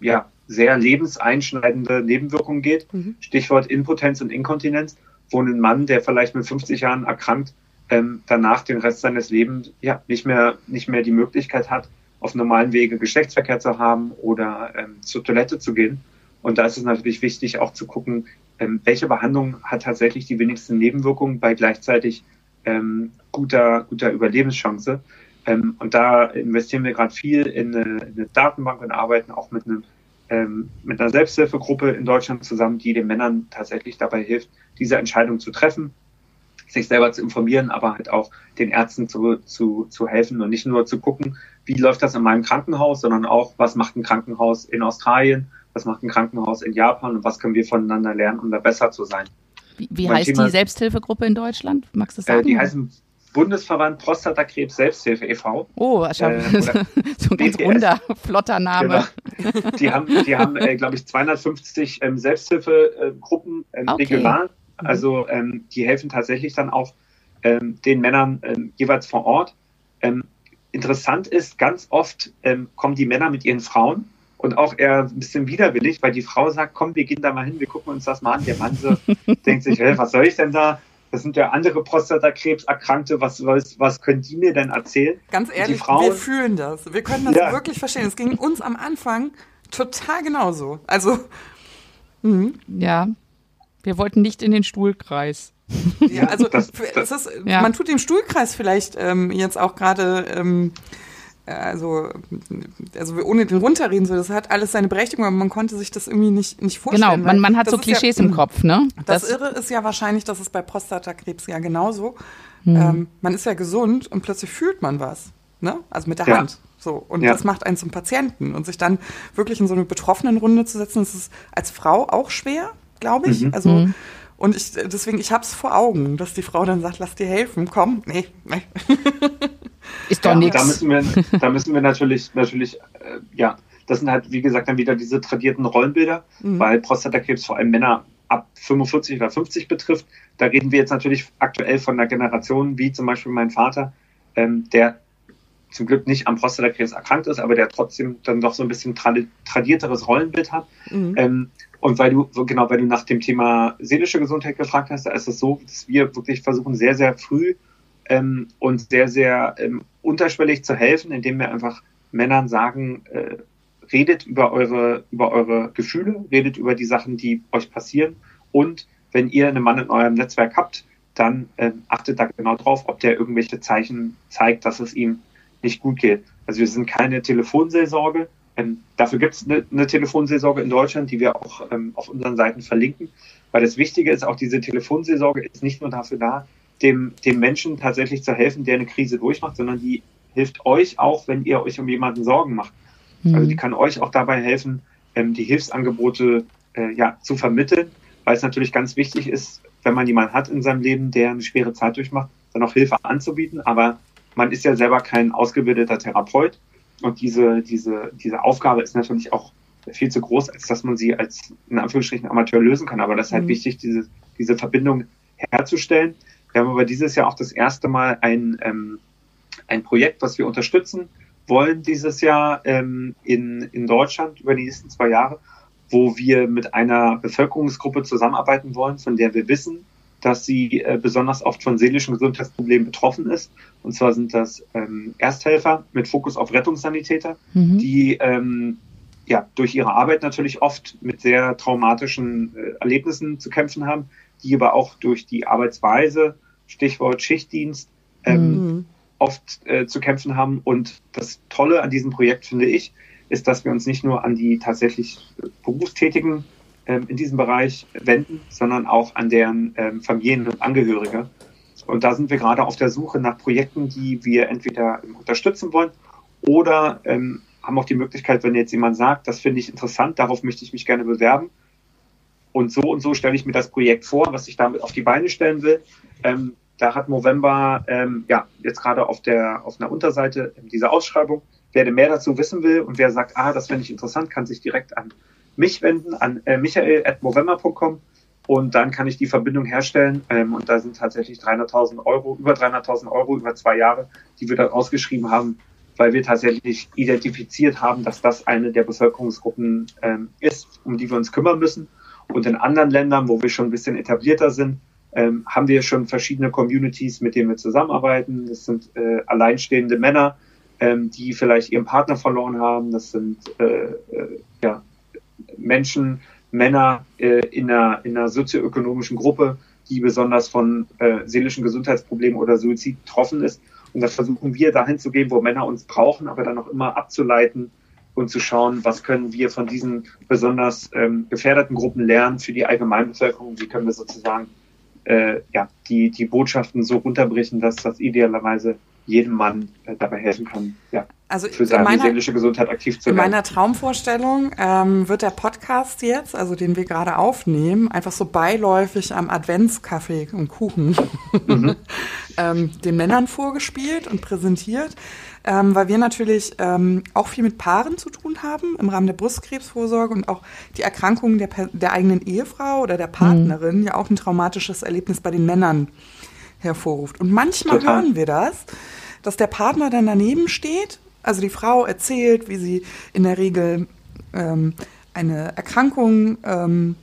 Speaker 3: ja, sehr lebenseinschneidende Nebenwirkungen geht. Mhm. Stichwort Impotenz und Inkontinenz, wo ein Mann, der vielleicht mit 50 Jahren erkrankt, ähm, danach den Rest seines Lebens ja nicht mehr, nicht mehr die Möglichkeit hat, auf normalen Wege Geschlechtsverkehr zu haben oder ähm, zur Toilette zu gehen. Und da ist es natürlich wichtig, auch zu gucken, ähm, welche Behandlung hat tatsächlich die wenigsten Nebenwirkungen bei gleichzeitig ähm, guter, guter Überlebenschance. Ähm, und da investieren wir gerade viel in eine, in eine, Datenbank und arbeiten auch mit, einem, ähm, mit einer Selbsthilfegruppe in Deutschland zusammen, die den Männern tatsächlich dabei hilft, diese Entscheidung zu treffen, sich selber zu informieren, aber halt auch den Ärzten zu, zu, zu helfen und nicht nur zu gucken, wie läuft das in meinem Krankenhaus, sondern auch, was macht ein Krankenhaus in Australien, was macht ein Krankenhaus in Japan und was können wir voneinander lernen, um da besser zu sein.
Speaker 1: Wie, wie heißt Thema, die Selbsthilfegruppe in Deutschland? Magst du das sagen?
Speaker 3: Äh, die heißen Bundesverband Prostatakrebs Selbsthilfe e.V.
Speaker 1: Oh, äh, <laughs> so ein ganz runder, flotter Name.
Speaker 3: Genau. Die haben, die haben äh, glaube ich, 250 ähm, Selbsthilfegruppen ähm, okay. regional. Mhm. Also ähm, die helfen tatsächlich dann auch ähm, den Männern ähm, jeweils vor Ort. Ähm, interessant ist, ganz oft ähm, kommen die Männer mit ihren Frauen und auch eher ein bisschen widerwillig, weil die Frau sagt, komm, wir gehen da mal hin, wir gucken uns das mal an. Der Mann so <laughs> denkt sich, hey, was soll ich denn da? Das sind ja andere Prostatakrebserkrankte, was, was, was können die mir denn erzählen?
Speaker 2: Ganz ehrlich, Frauen, wir fühlen das. Wir können das ja. wirklich verstehen. Es ging uns am Anfang total genauso. Also,
Speaker 1: mh. ja, wir wollten nicht in den Stuhlkreis.
Speaker 2: Ja, also das, das, ist, ja. man tut dem Stuhlkreis vielleicht ähm, jetzt auch gerade ähm, also, also ohne den runterreden, so, das hat alles seine Berechtigung, aber man konnte sich das irgendwie nicht, nicht vorstellen.
Speaker 1: Genau, man, man hat so Klischees ja, im Kopf, ne?
Speaker 2: Das, das, Irre ist ja wahrscheinlich, dass es bei Prostatakrebs ja genauso. Mhm. Ähm, man ist ja gesund und plötzlich fühlt man was, ne? Also mit der ja. Hand. So. Und ja. das macht einen zum Patienten. Und sich dann wirklich in so eine betroffenen Runde zu setzen, das ist als Frau auch schwer, glaube ich. Mhm. Also, mhm. und ich, deswegen, ich habe es vor Augen, dass die Frau dann sagt, lass dir helfen, komm, nee, nee. <laughs>
Speaker 1: Ist doch ja, nichts.
Speaker 3: Da müssen wir, da müssen wir natürlich, natürlich, äh, ja, das sind halt, wie gesagt, dann wieder diese tradierten Rollenbilder, mhm. weil Prostatakrebs vor allem Männer ab 45 oder 50 betrifft. Da reden wir jetzt natürlich aktuell von einer Generation, wie zum Beispiel mein Vater, ähm, der zum Glück nicht am Prostatakrebs erkrankt ist, aber der trotzdem dann doch so ein bisschen tradi tradierteres Rollenbild hat. Mhm. Ähm, und weil du, genau, weil du nach dem Thema seelische Gesundheit gefragt hast, da ist es so, dass wir wirklich versuchen, sehr, sehr früh ähm, und sehr, sehr ähm, unterschwellig zu helfen, indem wir einfach Männern sagen, äh, redet über eure, über eure Gefühle, redet über die Sachen, die euch passieren. Und wenn ihr einen Mann in eurem Netzwerk habt, dann äh, achtet da genau drauf, ob der irgendwelche Zeichen zeigt, dass es ihm nicht gut geht. Also wir sind keine Telefonseelsorge. Ähm, dafür gibt es eine, eine Telefonseelsorge in Deutschland, die wir auch ähm, auf unseren Seiten verlinken. Weil das Wichtige ist auch, diese Telefonseelsorge ist nicht nur dafür da, dem, dem Menschen tatsächlich zu helfen, der eine Krise durchmacht, sondern die hilft euch auch, wenn ihr euch um jemanden Sorgen macht. Mhm. Also die kann euch auch dabei helfen, ähm, die Hilfsangebote äh, ja, zu vermitteln, weil es natürlich ganz wichtig ist, wenn man jemanden hat in seinem Leben, der eine schwere Zeit durchmacht, dann auch Hilfe anzubieten. Aber man ist ja selber kein ausgebildeter Therapeut. Und diese, diese, diese Aufgabe ist natürlich auch viel zu groß, als dass man sie als in Anführungsstrichen Amateur lösen kann. Aber das ist halt mhm. wichtig, diese, diese Verbindung herzustellen. Wir haben aber dieses Jahr auch das erste Mal ein, ähm, ein Projekt, was wir unterstützen wollen dieses Jahr ähm, in, in Deutschland über die nächsten zwei Jahre, wo wir mit einer Bevölkerungsgruppe zusammenarbeiten wollen, von der wir wissen, dass sie äh, besonders oft von seelischen Gesundheitsproblemen betroffen ist. Und zwar sind das ähm, Ersthelfer mit Fokus auf Rettungssanitäter, mhm. die ähm, ja, durch ihre Arbeit natürlich oft mit sehr traumatischen äh, Erlebnissen zu kämpfen haben, die aber auch durch die Arbeitsweise, Stichwort Schichtdienst, ähm, mhm. oft äh, zu kämpfen haben. Und das Tolle an diesem Projekt, finde ich, ist, dass wir uns nicht nur an die tatsächlich Berufstätigen ähm, in diesem Bereich wenden, sondern auch an deren ähm, Familien und Angehörige. Und da sind wir gerade auf der Suche nach Projekten, die wir entweder unterstützen wollen oder ähm, haben auch die Möglichkeit, wenn jetzt jemand sagt, das finde ich interessant, darauf möchte ich mich gerne bewerben. Und so und so stelle ich mir das Projekt vor, was ich damit auf die Beine stellen will. Ähm, da hat November ähm, ja jetzt gerade auf der auf einer Unterseite diese Ausschreibung. Wer mehr dazu wissen will und wer sagt, ah, das finde ich interessant, kann sich direkt an mich wenden an äh, michael.movember.com und dann kann ich die Verbindung herstellen. Ähm, und da sind tatsächlich 300.000 Euro, über 300.000 Euro über zwei Jahre, die wir da ausgeschrieben haben, weil wir tatsächlich identifiziert haben, dass das eine der Bevölkerungsgruppen ähm, ist, um die wir uns kümmern müssen. Und in anderen Ländern, wo wir schon ein bisschen etablierter sind, ähm, haben wir schon verschiedene Communities, mit denen wir zusammenarbeiten. Das sind äh, alleinstehende Männer, ähm, die vielleicht ihren Partner verloren haben. Das sind äh, äh, ja, Menschen, Männer äh, in, einer, in einer sozioökonomischen Gruppe, die besonders von äh, seelischen Gesundheitsproblemen oder Suizid betroffen ist. Und das versuchen wir dahin zu gehen, wo Männer uns brauchen, aber dann auch immer abzuleiten und zu schauen, was können wir von diesen besonders ähm, gefährdeten Gruppen lernen für die Allgemeinbevölkerung, wie können wir sozusagen äh, ja, die, die Botschaften so runterbrechen, dass das idealerweise jedem Mann äh, dabei helfen kann, ja,
Speaker 2: also für seine meiner, seelische Gesundheit aktiv zu werden. In meiner Traumvorstellung ähm, wird der Podcast jetzt, also den wir gerade aufnehmen, einfach so beiläufig am Adventskaffee und Kuchen mhm. <laughs> ähm, den Männern vorgespielt und präsentiert. Ähm, weil wir natürlich ähm, auch viel mit Paaren zu tun haben im Rahmen der Brustkrebsvorsorge und auch die Erkrankungen der, der eigenen Ehefrau oder der Partnerin mhm. ja auch ein traumatisches Erlebnis bei den Männern hervorruft. Und manchmal Total. hören wir das, dass der Partner dann daneben steht, also die Frau erzählt, wie sie in der Regel ähm, eine Erkrankung ähm,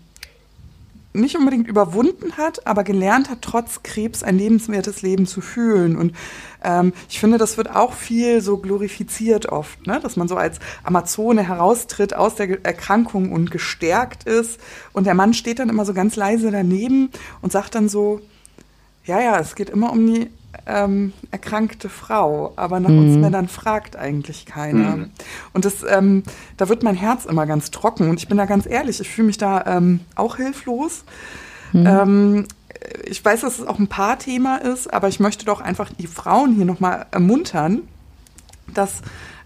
Speaker 2: nicht unbedingt überwunden hat, aber gelernt hat, trotz Krebs ein lebenswertes Leben zu fühlen. Und ähm, ich finde, das wird auch viel so glorifiziert oft, ne? dass man so als Amazone heraustritt aus der Erkrankung und gestärkt ist. Und der Mann steht dann immer so ganz leise daneben und sagt dann so, ja, ja, es geht immer um die ähm, erkrankte Frau, aber nach mhm. uns Männern fragt eigentlich keiner. Mhm. Und das, ähm, da wird mein Herz immer ganz trocken. Und ich bin da ganz ehrlich, ich fühle mich da ähm, auch hilflos. Mhm. Ähm, ich weiß, dass es auch ein Paarthema ist, aber ich möchte doch einfach die Frauen hier nochmal ermuntern, dass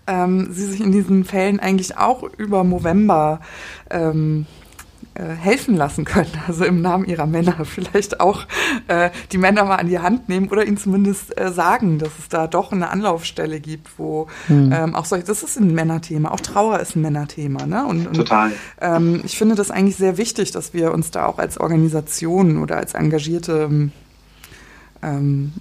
Speaker 2: ähm, sie sich in diesen Fällen eigentlich auch über November ähm, äh, helfen lassen können, <laughs> also im Namen ihrer Männer <laughs> vielleicht auch äh, die Männer mal an die Hand nehmen oder ihnen zumindest äh, sagen, dass es da doch eine Anlaufstelle gibt, wo hm. ähm, auch solche, das ist ein Männerthema, auch Trauer ist ein Männerthema. Ne? Und, und
Speaker 3: Total.
Speaker 2: Ähm, ich finde das eigentlich sehr wichtig, dass wir uns da auch als Organisation oder als engagierte ähm,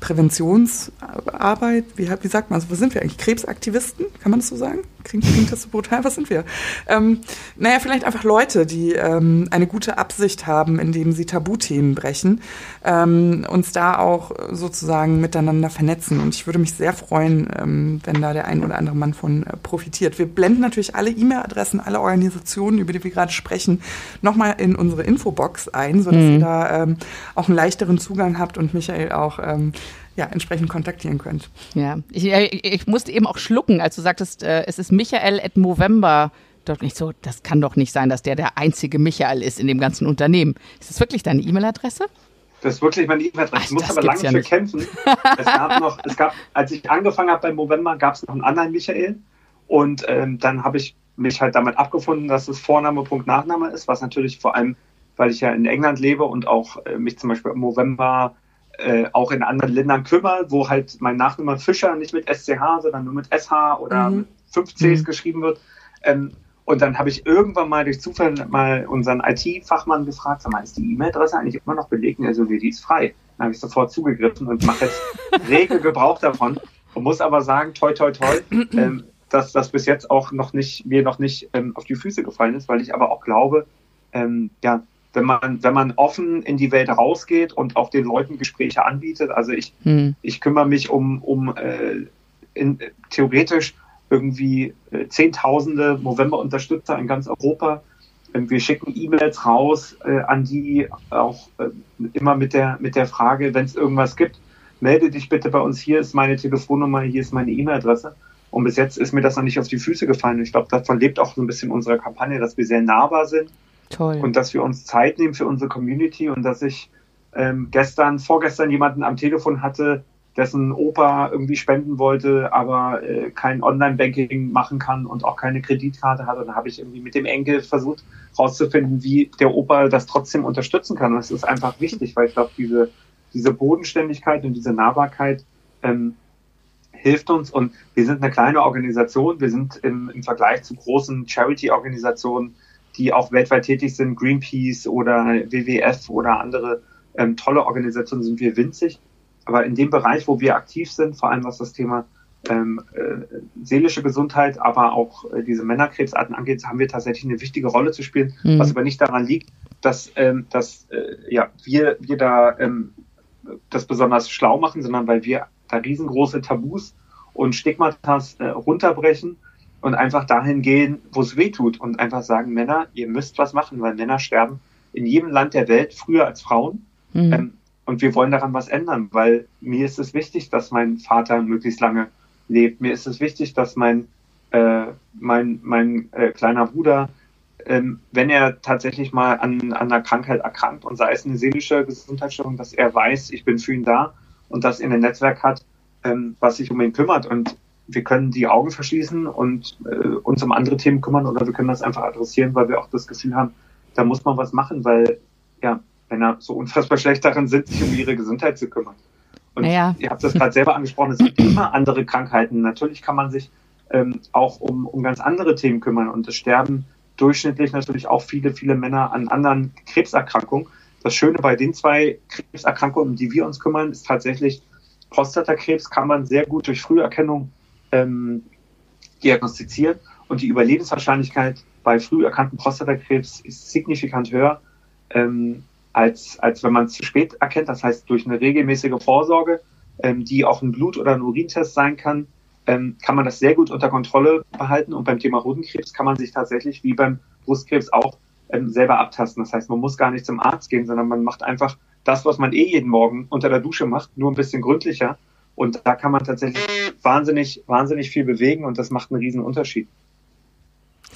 Speaker 2: Präventionsarbeit, wie, wie sagt man, also was sind wir eigentlich? Krebsaktivisten, kann man das so sagen? Klingt, klingt das so brutal? Was sind wir? Ähm, naja, vielleicht einfach Leute, die ähm, eine gute Absicht haben, indem sie Tabuthemen brechen, ähm, uns da auch sozusagen miteinander vernetzen. Und ich würde mich sehr freuen, ähm, wenn da der ein oder andere Mann von äh, profitiert. Wir blenden natürlich alle E-Mail-Adressen, alle Organisationen, über die wir gerade sprechen, nochmal in unsere Infobox ein, sodass mhm. ihr da ähm, auch einen leichteren Zugang habt und Michael auch ähm, ja, entsprechend kontaktieren könnt.
Speaker 1: Ja, ich, äh, ich musste eben auch schlucken, als du sagtest, äh, es ist Michael at Movember. Doch nicht so, das kann doch nicht sein, dass der der einzige Michael ist in dem ganzen Unternehmen. Ist das wirklich deine E-Mail-Adresse?
Speaker 3: Das ist wirklich meine E-Mail-Adresse. Ich muss aber lange ja für kämpfen. es gab noch, es gab, als ich angefangen habe bei Movember, gab es noch einen anderen Michael. Und ähm, dann habe ich mich halt damit abgefunden, dass es Vorname, Punkt, Nachname ist, was natürlich vor allem, weil ich ja in England lebe und auch äh, mich zum Beispiel im Movember äh, auch in anderen Ländern kümmere, wo halt mein Nachname Fischer nicht mit SCH, sondern nur mit SH oder mhm. mit 5 Cs mhm. geschrieben wird. Ähm, Und dann habe ich irgendwann mal durch Zufall mal unseren IT-Fachmann gefragt, sag mal, ist die E-Mail-Adresse eigentlich immer noch belegt? Und er so, nee, die ist frei. Dann habe ich sofort zugegriffen und mache jetzt <laughs> rege Gebrauch davon und muss aber sagen, toi, toi, toi, ähm, dass das bis jetzt auch noch nicht, mir noch nicht ähm, auf die Füße gefallen ist, weil ich aber auch glaube, ähm, ja, wenn man, wenn man offen in die Welt rausgeht und auch den Leuten Gespräche anbietet, also ich, hm. ich kümmere mich um, um äh, in, theoretisch irgendwie äh, Zehntausende November-Unterstützer in ganz Europa. Ähm, wir schicken E-Mails raus äh, an die auch äh, immer mit der, mit der Frage, wenn es irgendwas gibt, melde dich bitte bei uns. Hier ist meine Telefonnummer, hier ist meine E-Mail-Adresse. Und bis jetzt ist mir das noch nicht auf die Füße gefallen. Ich glaube, davon lebt auch so ein bisschen unsere Kampagne, dass wir sehr nahbar sind. Toll. Und dass wir uns Zeit nehmen für unsere Community und dass ich ähm, gestern, vorgestern jemanden am Telefon hatte, dessen Opa irgendwie spenden wollte, aber äh, kein Online-Banking machen kann und auch keine Kreditkarte hat. Und da habe ich irgendwie mit dem Enkel versucht herauszufinden, wie der Opa das trotzdem unterstützen kann. Und das ist einfach wichtig, weil ich glaube, diese, diese Bodenständigkeit und diese Nahbarkeit ähm, hilft uns. Und wir sind eine kleine Organisation. Wir sind im, im Vergleich zu großen Charity-Organisationen, die auch weltweit tätig sind, Greenpeace oder WWF oder andere ähm, tolle Organisationen, sind wir winzig. Aber in dem Bereich, wo wir aktiv sind, vor allem was das Thema ähm, äh, seelische Gesundheit, aber auch äh, diese Männerkrebsarten angeht, haben wir tatsächlich eine wichtige Rolle zu spielen, mhm. was aber nicht daran liegt, dass, ähm, dass äh, ja, wir, wir da ähm, das besonders schlau machen, sondern weil wir da riesengroße Tabus und Stigmatas äh, runterbrechen und einfach dahin gehen, wo es weh tut und einfach sagen, Männer, ihr müsst was machen, weil Männer sterben in jedem Land der Welt früher als Frauen. Mhm. Ähm, und wir wollen daran was ändern, weil mir ist es wichtig, dass mein Vater möglichst lange lebt. Mir ist es wichtig, dass mein, äh, mein, mein äh, kleiner Bruder, ähm, wenn er tatsächlich mal an, an einer Krankheit erkrankt und sei es eine seelische Gesundheitsstörung, dass er weiß, ich bin für ihn da und dass er ein Netzwerk hat, ähm, was sich um ihn kümmert. Und wir können die Augen verschließen und äh, uns um andere Themen kümmern oder wir können das einfach adressieren, weil wir auch das Gefühl haben, da muss man was machen, weil ja, Männer so unfassbar schlecht darin sind, sich um ihre Gesundheit zu kümmern. Und naja. ihr habt das gerade selber angesprochen, es gibt immer andere Krankheiten. Natürlich kann man sich ähm, auch um, um ganz andere Themen kümmern und es sterben durchschnittlich natürlich auch viele, viele Männer an anderen Krebserkrankungen. Das Schöne bei den zwei Krebserkrankungen, um die wir uns kümmern, ist tatsächlich Prostatakrebs kann man sehr gut durch Früherkennung ähm, diagnostizieren und die Überlebenswahrscheinlichkeit bei früh erkannten Prostatakrebs ist signifikant höher ähm, als, als wenn man es zu spät erkennt. Das heißt, durch eine regelmäßige Vorsorge, ähm, die auch ein Blut- oder ein Urintest sein kann, ähm, kann man das sehr gut unter Kontrolle behalten. Und beim Thema Hodenkrebs kann man sich tatsächlich wie beim Brustkrebs auch ähm, selber abtasten. Das heißt, man muss gar nicht zum Arzt gehen, sondern man macht einfach das, was man eh jeden Morgen unter der Dusche macht, nur ein bisschen gründlicher. Und da kann man tatsächlich wahnsinnig, wahnsinnig viel bewegen und das macht einen riesen Unterschied.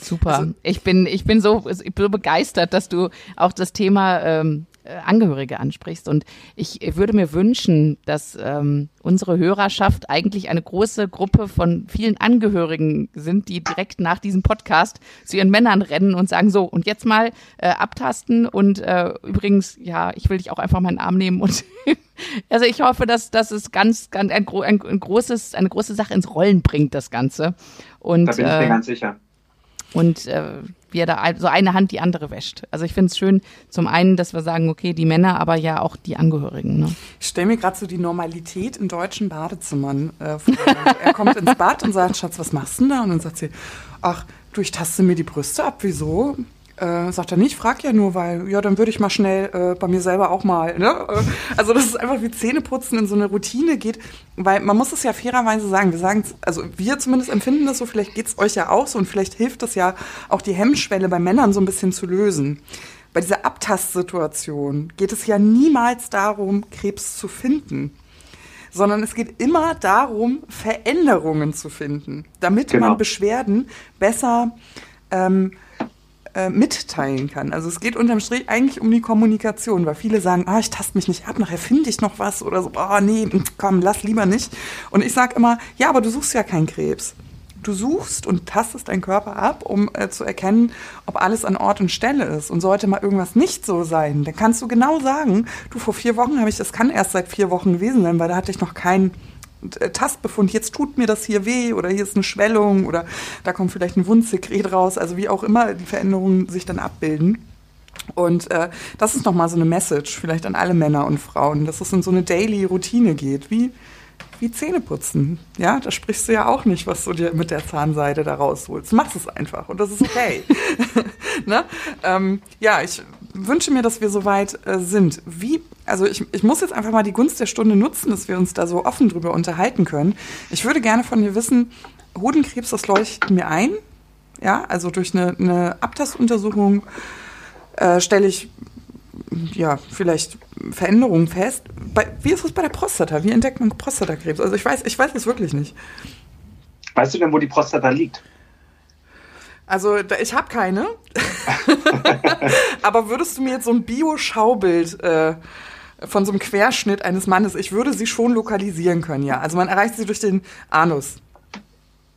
Speaker 1: Super. Also, ich bin, ich bin so, ich bin so begeistert, dass du auch das Thema ähm, äh, Angehörige ansprichst. Und ich würde mir wünschen, dass ähm, unsere Hörerschaft eigentlich eine große Gruppe von vielen Angehörigen sind, die direkt nach diesem Podcast zu ihren Männern rennen und sagen, so, und jetzt mal äh, abtasten und äh, übrigens, ja, ich will dich auch einfach mal in den Arm nehmen und <laughs> also ich hoffe, dass das ist ganz, ganz ein, ein, ein, großes, eine große Sache ins Rollen bringt, das Ganze. Und,
Speaker 3: da bin ich mir äh, ganz sicher
Speaker 1: und äh, wie er da so eine Hand die andere wäscht. Also ich finde es schön, zum einen, dass wir sagen, okay, die Männer, aber ja auch die Angehörigen. Ne?
Speaker 2: Ich stelle mir gerade so die Normalität in deutschen Badezimmern äh, vor. er kommt ins Bad und sagt, Schatz, was machst du denn da? Und dann sagt sie, ach, du, ich taste mir die Brüste ab, wieso? Äh, sagt er nicht, frag ja nur, weil, ja, dann würde ich mal schnell äh, bei mir selber auch mal. Ne? Äh, also, dass es einfach wie Zähneputzen in so eine Routine geht, weil man muss es ja fairerweise sagen, wir sagen also wir zumindest empfinden das so, vielleicht geht es euch ja auch so und vielleicht hilft es ja auch die Hemmschwelle bei Männern so ein bisschen zu lösen. Bei dieser Abtastsituation geht es ja niemals darum, Krebs zu finden sondern es geht immer darum, Veränderungen zu finden, damit genau. man Beschwerden besser ähm, äh, mitteilen kann. Also es geht unterm Strich eigentlich um die Kommunikation, weil viele sagen, ah, ich tast mich nicht ab, nachher finde ich noch was oder so, oh nee, komm, lass lieber nicht. Und ich sage immer, ja, aber du suchst ja keinen Krebs. Du suchst und tastest deinen Körper ab, um äh, zu erkennen, ob alles an Ort und Stelle ist. Und sollte mal irgendwas nicht so sein, dann kannst du genau sagen, du, vor vier Wochen habe ich, das kann erst seit vier Wochen gewesen sein, weil da hatte ich noch keinen Tastbefund, jetzt tut mir das hier weh oder hier ist eine Schwellung oder da kommt vielleicht ein Wundsekret raus, also wie auch immer die Veränderungen sich dann abbilden. Und äh, das ist nochmal so eine Message, vielleicht an alle Männer und Frauen, dass es in so eine Daily-Routine geht, wie, wie Zähneputzen. Ja, da sprichst du ja auch nicht, was du dir mit der Zahnseide da rausholst. Du machst es einfach und das ist okay. <laughs> ne? ähm, ja, ich wünsche mir, dass wir soweit äh, sind. Wie, also ich, ich muss jetzt einfach mal die Gunst der Stunde nutzen, dass wir uns da so offen drüber unterhalten können. Ich würde gerne von dir wissen, Hodenkrebs, das leuchtet mir ein. Ja, also durch eine, eine Abtastuntersuchung äh, stelle ich ja vielleicht Veränderungen fest. Bei, wie ist es bei der Prostata? Wie entdeckt man Prostatakrebs? Also ich weiß, ich weiß es wirklich nicht.
Speaker 3: Weißt du denn, wo die Prostata liegt?
Speaker 2: Also ich habe keine. <laughs> Aber würdest du mir jetzt so ein Bio-Schaubild äh, von so einem Querschnitt eines Mannes, ich würde sie schon lokalisieren können, ja. Also man erreicht sie durch den Anus.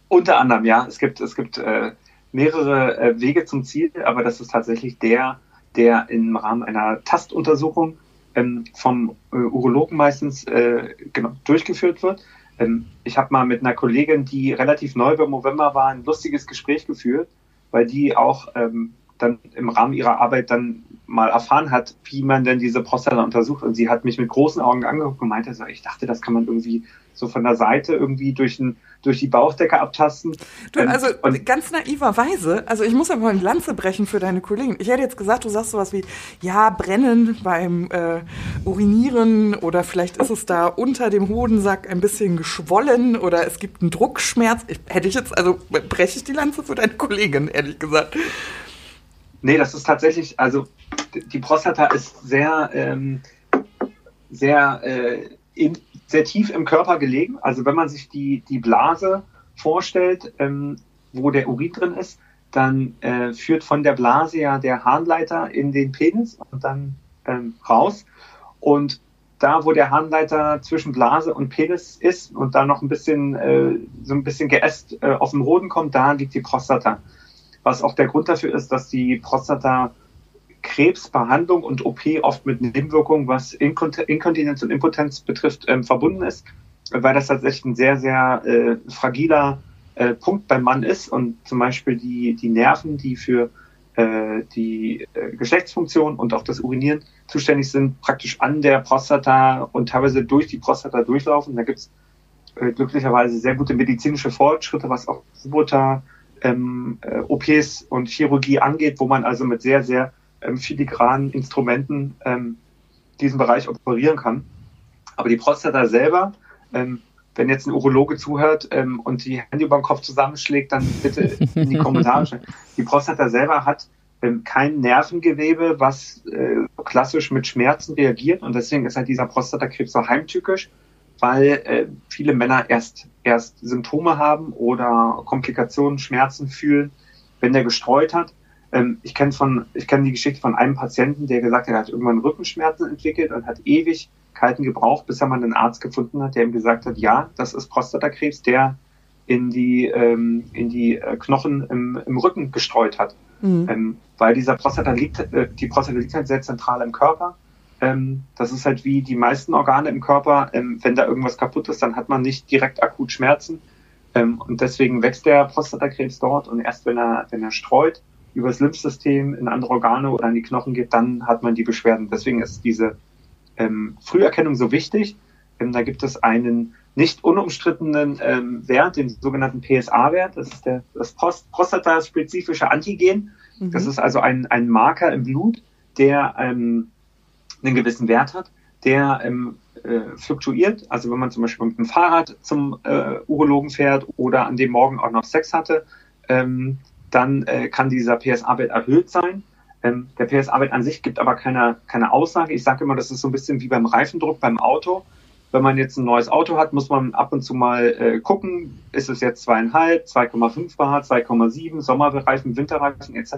Speaker 3: Unter anderem, ja. Es gibt, es gibt äh, mehrere äh, Wege zum Ziel, aber das ist tatsächlich der, der im Rahmen einer Tastuntersuchung ähm, vom äh, Urologen meistens genau, durchgeführt wird. Ähm, ich habe mal mit einer Kollegin, die relativ neu beim November war, ein lustiges Gespräch geführt, weil die auch ähm, dann im Rahmen ihrer Arbeit dann mal erfahren hat, wie man denn diese Prostata untersucht. Und sie hat mich mit großen Augen angeguckt und meinte, so, ich dachte, das kann man irgendwie so von der Seite irgendwie durch, ein, durch die Bauchdecke abtasten.
Speaker 2: Du, ähm, also und ganz naiverweise, also ich muss aber mal eine Lanze brechen für deine Kollegen. Ich hätte jetzt gesagt, du sagst sowas wie, ja, brennen beim äh, Urinieren oder vielleicht ist es da unter dem Hodensack ein bisschen geschwollen oder es gibt einen Druckschmerz. Ich, hätte ich jetzt, also breche ich die Lanze für deine Kollegin, ehrlich gesagt.
Speaker 3: Nee, das ist tatsächlich, also die Prostata ist sehr, ähm, sehr, äh, in, sehr tief im Körper gelegen. Also wenn man sich die, die Blase vorstellt, ähm, wo der Urin drin ist, dann äh, führt von der Blase ja der Harnleiter in den Penis und dann ähm, raus. Und da, wo der Harnleiter zwischen Blase und Penis ist und da noch ein bisschen, äh, so ein bisschen geäst äh, auf den Hoden kommt, da liegt die Prostata was auch der Grund dafür ist, dass die Prostata Krebsbehandlung und OP oft mit Nebenwirkungen, was Inkontinenz und Impotenz betrifft, ähm, verbunden ist, weil das tatsächlich ein sehr, sehr äh, fragiler äh, Punkt beim Mann ist und zum Beispiel die, die Nerven, die für äh, die äh, Geschlechtsfunktion und auch das Urinieren zuständig sind, praktisch an der Prostata und teilweise durch die Prostata durchlaufen. Da gibt es äh, glücklicherweise sehr gute medizinische Fortschritte, was auch Roboter ähm, äh, OPs und Chirurgie angeht, wo man also mit sehr, sehr ähm, filigranen Instrumenten ähm, diesen Bereich operieren kann. Aber die Prostata selber, ähm, wenn jetzt ein Urologe zuhört ähm, und die Hände über den Kopf zusammenschlägt, dann bitte in die Kommentare schreiben. Die Prostata selber hat ähm, kein Nervengewebe, was äh, klassisch mit Schmerzen reagiert und deswegen ist halt dieser Prostatakrebs so heimtückisch weil äh, viele Männer erst, erst Symptome haben oder Komplikationen, Schmerzen fühlen, wenn der gestreut hat. Ähm, ich kenne von, ich kenne die Geschichte von einem Patienten, der gesagt hat, er hat irgendwann Rückenschmerzen entwickelt und hat Ewigkeiten gebraucht, bis er mal einen Arzt gefunden hat, der ihm gesagt hat, ja, das ist Prostatakrebs, der in die, ähm, in die äh, Knochen im, im Rücken gestreut hat. Mhm. Ähm, weil dieser Prostata liegt, äh, die Prostata liegt halt sehr zentral im Körper ähm, das ist halt wie die meisten Organe im Körper. Ähm, wenn da irgendwas kaputt ist, dann hat man nicht direkt akut Schmerzen. Ähm, und deswegen wächst der Prostatakrebs dort. Und erst wenn er, wenn er streut, über das Lymphsystem in andere Organe oder in die Knochen geht, dann hat man die Beschwerden. Deswegen ist diese ähm, Früherkennung so wichtig. Ähm, da gibt es einen nicht unumstrittenen ähm, Wert, den sogenannten PSA-Wert. Das ist der, das Post prostataspezifische Antigen. Mhm. Das ist also ein, ein Marker im Blut, der ähm, einen gewissen Wert hat, der ähm, äh, fluktuiert. Also wenn man zum Beispiel mit dem Fahrrad zum äh, Urologen fährt oder an dem Morgen auch noch Sex hatte, ähm, dann äh, kann dieser PSA-Wert erhöht sein. Ähm, der PSA-Wert an sich gibt aber keine, keine Aussage. Ich sage immer, das ist so ein bisschen wie beim Reifendruck beim Auto. Wenn man jetzt ein neues Auto hat, muss man ab und zu mal äh, gucken, ist es jetzt zweieinhalb, 2,5 Bar, 2,7, Sommerreifen, Winterreifen etc.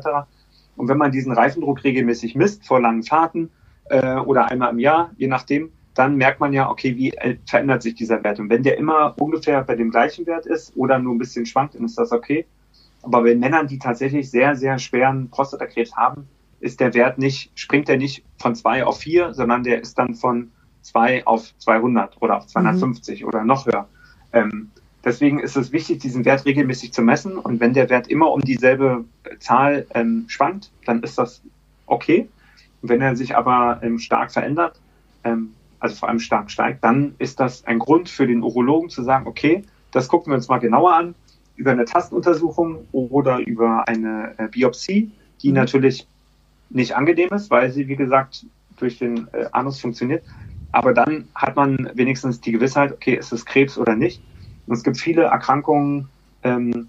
Speaker 3: Und wenn man diesen Reifendruck regelmäßig misst vor langen Fahrten, äh, oder einmal im Jahr, je nachdem, dann merkt man ja, okay, wie äh, verändert sich dieser Wert. Und wenn der immer ungefähr bei dem gleichen Wert ist oder nur ein bisschen schwankt, dann ist das okay. Aber bei Männern, die tatsächlich sehr, sehr schweren Prostatakrebs haben, ist der Wert nicht, springt der nicht von zwei auf vier, sondern der ist dann von 2 auf 200 oder auf 250 mhm. oder noch höher. Ähm, deswegen ist es wichtig, diesen Wert regelmäßig zu messen. Und wenn der Wert immer um dieselbe Zahl ähm, schwankt, dann ist das okay. wenn er sich aber ähm, stark verändert, ähm, also vor allem stark steigt, dann ist das ein Grund für den Urologen zu sagen, okay, das gucken wir uns mal genauer an über eine Tastuntersuchung oder über eine äh, Biopsie, die mhm. natürlich nicht angenehm ist, weil sie, wie gesagt, durch den äh, Anus funktioniert. Aber dann hat man wenigstens die Gewissheit, okay, ist es Krebs oder nicht. Und es gibt viele Erkrankungen, ähm,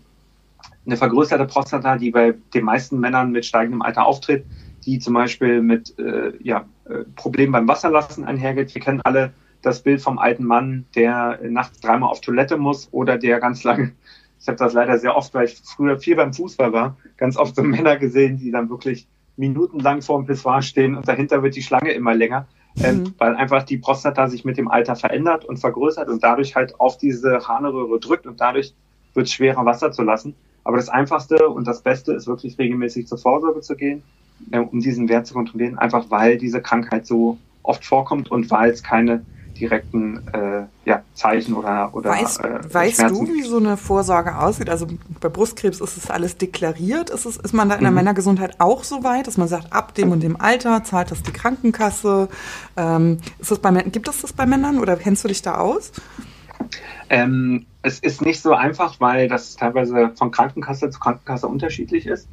Speaker 3: eine vergrößerte Prostata, die bei den meisten Männern mit steigendem Alter auftritt, die zum Beispiel mit äh, ja, äh, Problemen beim Wasserlassen einhergeht. Wir kennen alle das Bild vom alten Mann, der nachts dreimal auf Toilette muss oder der ganz lange, ich habe das leider sehr oft, weil ich früher viel beim Fußball war, ganz oft so <laughs> Männer gesehen, die dann wirklich minutenlang vor dem Pissoir stehen und dahinter wird die Schlange immer länger, ähm, mhm. weil einfach die Prostata sich mit dem Alter verändert und vergrößert und dadurch halt auf diese Harnröhre drückt und dadurch wird es schwerer, Wasser zu lassen. Aber das Einfachste und das Beste ist wirklich regelmäßig zur Vorsorge zu gehen, äh, um diesen Wert zu kontrollieren, einfach weil diese Krankheit so oft vorkommt und weil es keine direkten äh, ja, Zeichen oder oder
Speaker 2: Weißt, äh, weißt du, wie so eine Vorsorge aussieht? Also bei Brustkrebs ist es alles deklariert. Ist, es, ist man da in der mhm. Männergesundheit auch so weit, dass man sagt, ab dem und dem Alter zahlt das die Krankenkasse? Ähm, ist das bei, gibt es das bei Männern oder kennst du dich da aus?
Speaker 3: Ähm, es ist nicht so einfach, weil das teilweise von Krankenkasse zu Krankenkasse unterschiedlich ist.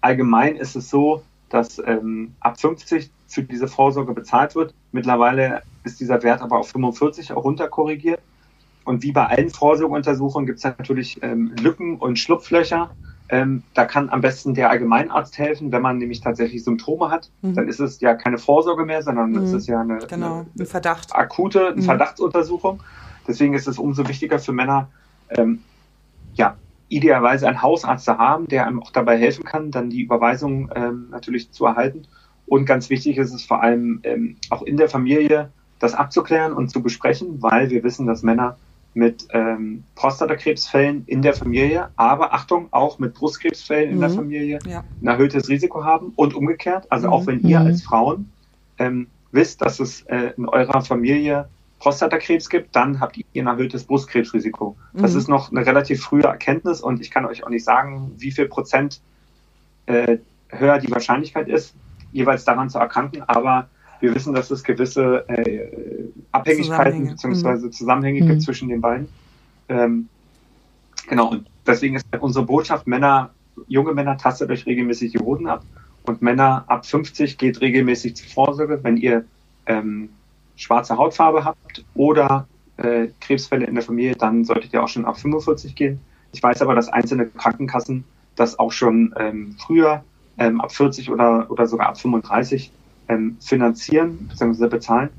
Speaker 3: Allgemein ist es so, dass ähm, ab 50 für diese Vorsorge bezahlt wird. Mittlerweile ist dieser Wert aber auf 45 auch runterkorrigiert. Und wie bei allen Vorsorgeuntersuchungen gibt es natürlich ähm, Lücken und Schlupflöcher. Ähm, da kann am besten der Allgemeinarzt helfen, wenn man nämlich tatsächlich Symptome hat. Mhm. Dann ist es ja keine Vorsorge mehr, sondern mhm. es ist ja eine,
Speaker 2: genau, eine ein Verdacht.
Speaker 3: akute eine mhm. Verdachtsuntersuchung. Deswegen ist es umso wichtiger für Männer, ähm, ja, idealerweise einen Hausarzt zu haben, der einem auch dabei helfen kann, dann die Überweisung ähm, natürlich zu erhalten. Und ganz wichtig ist es vor allem ähm, auch in der Familie, das abzuklären und zu besprechen, weil wir wissen, dass Männer mit ähm, Prostatakrebsfällen in der Familie, aber Achtung, auch mit Brustkrebsfällen mhm. in der mhm. Familie ja. ein erhöhtes Risiko haben und umgekehrt. Also mhm. auch wenn ihr mhm. als Frauen ähm, wisst, dass es äh, in eurer Familie Prostatakrebs gibt, dann habt ihr ein erhöhtes Brustkrebsrisiko. Das mhm. ist noch eine relativ frühe Erkenntnis und ich kann euch auch nicht sagen, wie viel Prozent äh, höher die Wahrscheinlichkeit ist, jeweils daran zu erkranken, aber wir wissen, dass es gewisse äh, Abhängigkeiten bzw. Mhm. Zusammenhänge mhm. gibt zwischen den beiden. Ähm, genau, und deswegen ist unsere Botschaft, Männer, junge Männer tastet euch regelmäßig die Hoden ab und Männer ab 50 geht regelmäßig zur Vorsorge, wenn ihr ähm, schwarze Hautfarbe habt oder äh, Krebsfälle in der Familie, dann solltet ihr auch schon ab 45 gehen. Ich weiß aber, dass einzelne Krankenkassen das auch schon ähm, früher ähm, ab 40 oder, oder sogar ab 35 ähm, finanzieren bzw. bezahlen.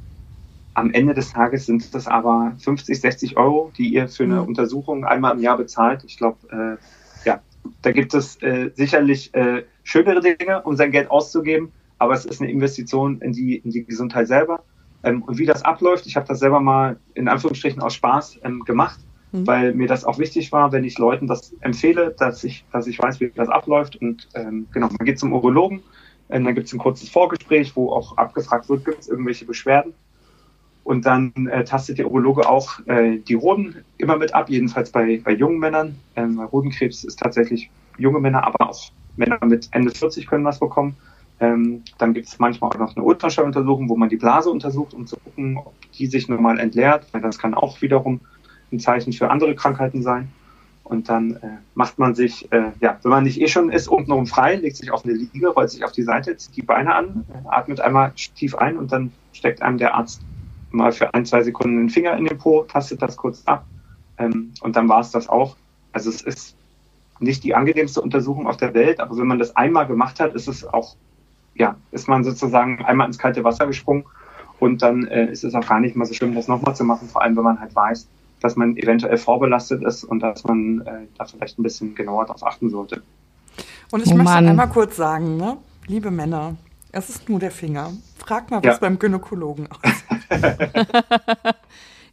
Speaker 3: Am Ende des Tages sind das aber 50, 60 Euro, die ihr für eine mhm. Untersuchung einmal im Jahr bezahlt. Ich glaube, äh, ja, da gibt es äh, sicherlich äh, schönere Dinge, um sein Geld auszugeben, aber es ist eine Investition in die, in die Gesundheit selber. Ähm, und wie das abläuft, ich habe das selber mal in Anführungsstrichen aus Spaß ähm, gemacht, mhm. weil mir das auch wichtig war, wenn ich Leuten das empfehle, dass ich, dass ich weiß, wie das abläuft. Und ähm, genau, man geht zum Urologen, ähm, dann gibt es ein kurzes Vorgespräch, wo auch abgefragt wird, gibt es irgendwelche Beschwerden. Und dann äh, tastet der Urologe auch äh, die Hoden immer mit ab, jedenfalls bei, bei jungen Männern. Ähm, Hodenkrebs ist tatsächlich junge Männer, aber auch Männer mit Ende 40 können was bekommen. Ähm, dann gibt es manchmal auch noch eine Ultraschalluntersuchung, wo man die Blase untersucht, um zu gucken, ob die sich normal entleert, das kann auch wiederum ein Zeichen für andere Krankheiten sein. Und dann äh, macht man sich, äh, ja, wenn man nicht eh schon ist, untenrum frei, legt sich auf eine Liege, rollt sich auf die Seite, zieht die Beine an, atmet einmal tief ein und dann steckt einem der Arzt mal für ein, zwei Sekunden den Finger in den Po, tastet das kurz ab ähm, und dann war es das auch. Also es ist nicht die angenehmste Untersuchung auf der Welt, aber wenn man das einmal gemacht hat, ist es auch ja, ist man sozusagen einmal ins kalte Wasser gesprungen und dann äh, ist es auch gar nicht mal so schlimm, das nochmal zu machen, vor allem wenn man halt weiß, dass man eventuell vorbelastet ist und dass man äh, da vielleicht ein bisschen genauer darauf achten sollte.
Speaker 2: Und ich oh möchte einmal kurz sagen, ne? liebe Männer, es ist nur der Finger. Frag mal was ja. beim Gynäkologen <laughs> aus.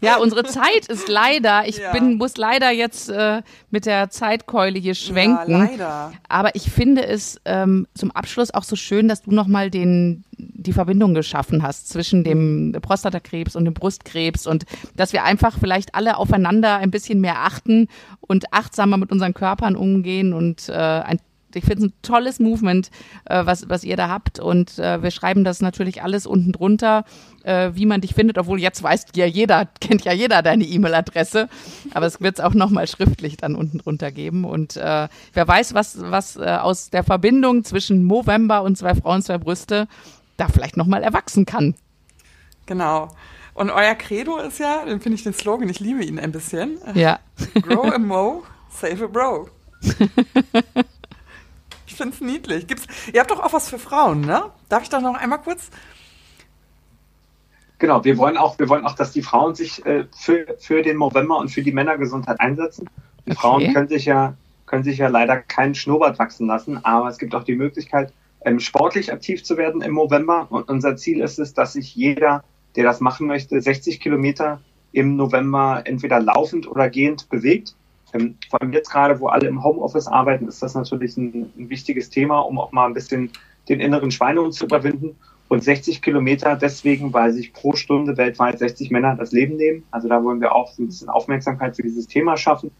Speaker 1: Ja, unsere Zeit ist leider, ich ja. bin, muss leider jetzt äh, mit der Zeitkeule hier schwenken. Ja, leider. Aber ich finde es ähm, zum Abschluss auch so schön, dass du nochmal den, die Verbindung geschaffen hast zwischen dem Prostatakrebs und dem Brustkrebs und dass wir einfach vielleicht alle aufeinander ein bisschen mehr achten und achtsamer mit unseren Körpern umgehen und äh, ein ich finde es ein tolles Movement, äh, was, was ihr da habt. Und äh, wir schreiben das natürlich alles unten drunter, äh, wie man dich findet, obwohl jetzt weiß ja jeder, <laughs> kennt ja jeder deine E-Mail-Adresse. Aber es wird es auch nochmal schriftlich dann unten drunter geben. Und äh, wer weiß, was, was äh, aus der Verbindung zwischen Movember und zwei Frauen, zwei Brüste da vielleicht nochmal erwachsen kann.
Speaker 2: Genau. Und euer Credo ist ja, den finde ich den Slogan, ich liebe ihn ein bisschen.
Speaker 1: Ja.
Speaker 2: Grow a Mo, save a Bro. <laughs> Ich finde es niedlich. Gibt's, ihr habt doch auch was für Frauen, ne? Darf ich da noch einmal kurz?
Speaker 3: Genau, wir wollen auch, wir wollen auch, dass die Frauen sich äh, für, für den November und für die Männergesundheit einsetzen. Die okay. Frauen können sich ja, können sich ja leider keinen Schnurrbart wachsen lassen, aber es gibt auch die Möglichkeit, ähm, sportlich aktiv zu werden im November. Und unser Ziel ist es, dass sich jeder, der das machen möchte, 60 Kilometer im November entweder laufend oder gehend bewegt. Ähm, vor allem jetzt gerade, wo alle im Homeoffice arbeiten, ist das natürlich ein, ein, wichtiges Thema, um auch mal ein bisschen den inneren Schweinehund zu überwinden. Und 60 Kilometer deswegen, weil sich pro Stunde weltweit 60 Männer das Leben nehmen. Also da wollen wir auch ein bisschen Aufmerksamkeit für dieses Thema schaffen.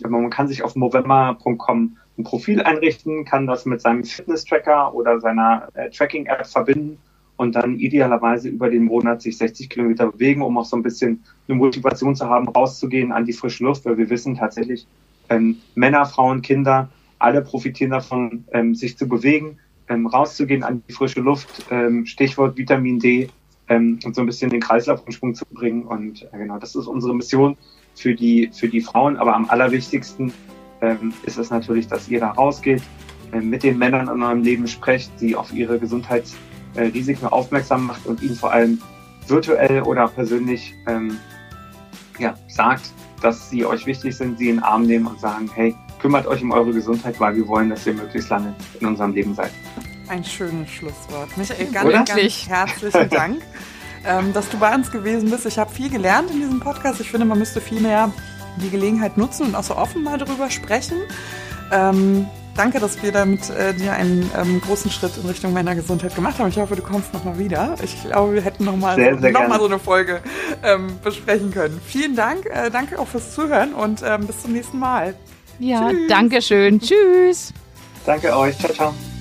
Speaker 3: Man kann sich auf movember.com ein Profil einrichten, kann das mit seinem Fitness-Tracker oder seiner äh, Tracking-App verbinden und dann idealerweise über den Monat sich 60 Kilometer bewegen, um auch so ein bisschen eine Motivation zu haben, rauszugehen an die frische Luft, weil wir wissen tatsächlich, ähm, Männer, Frauen, Kinder, alle profitieren davon, ähm, sich zu bewegen, ähm, rauszugehen an die frische Luft, ähm, Stichwort Vitamin D ähm, und so ein bisschen den Kreislauf in Schwung zu bringen. Und äh, genau, das ist unsere Mission für die, für die Frauen. Aber am allerwichtigsten ähm, ist es natürlich, dass ihr da rausgeht, äh, mit den Männern in eurem Leben sprecht, sie auf ihre Gesundheits- äh, Risiken aufmerksam macht und ihnen vor allem virtuell oder persönlich ähm, ja, sagt, dass sie euch wichtig sind, sie in den Arm nehmen und sagen, hey, kümmert euch um eure Gesundheit, weil wir wollen, dass ihr möglichst lange in unserem Leben seid.
Speaker 2: Ein schönes Schlusswort. Michael, ganz, Oder? ganz herzlichen Dank, <laughs> ähm, dass du bei uns gewesen bist. Ich habe viel gelernt in diesem Podcast. Ich finde, man müsste viel mehr die Gelegenheit nutzen und auch so offen mal darüber sprechen. Ähm, danke, dass wir damit äh, dir einen ähm, großen Schritt in Richtung Männergesundheit gemacht haben. Ich hoffe, du kommst nochmal wieder. Ich glaube, wir hätten nochmal so, noch so eine Folge ähm, besprechen können. Vielen Dank. Äh, danke auch fürs Zuhören und ähm, bis zum nächsten Mal.
Speaker 1: Ja, Tschüss. danke schön. Tschüss.
Speaker 3: Danke euch. Ciao, ciao.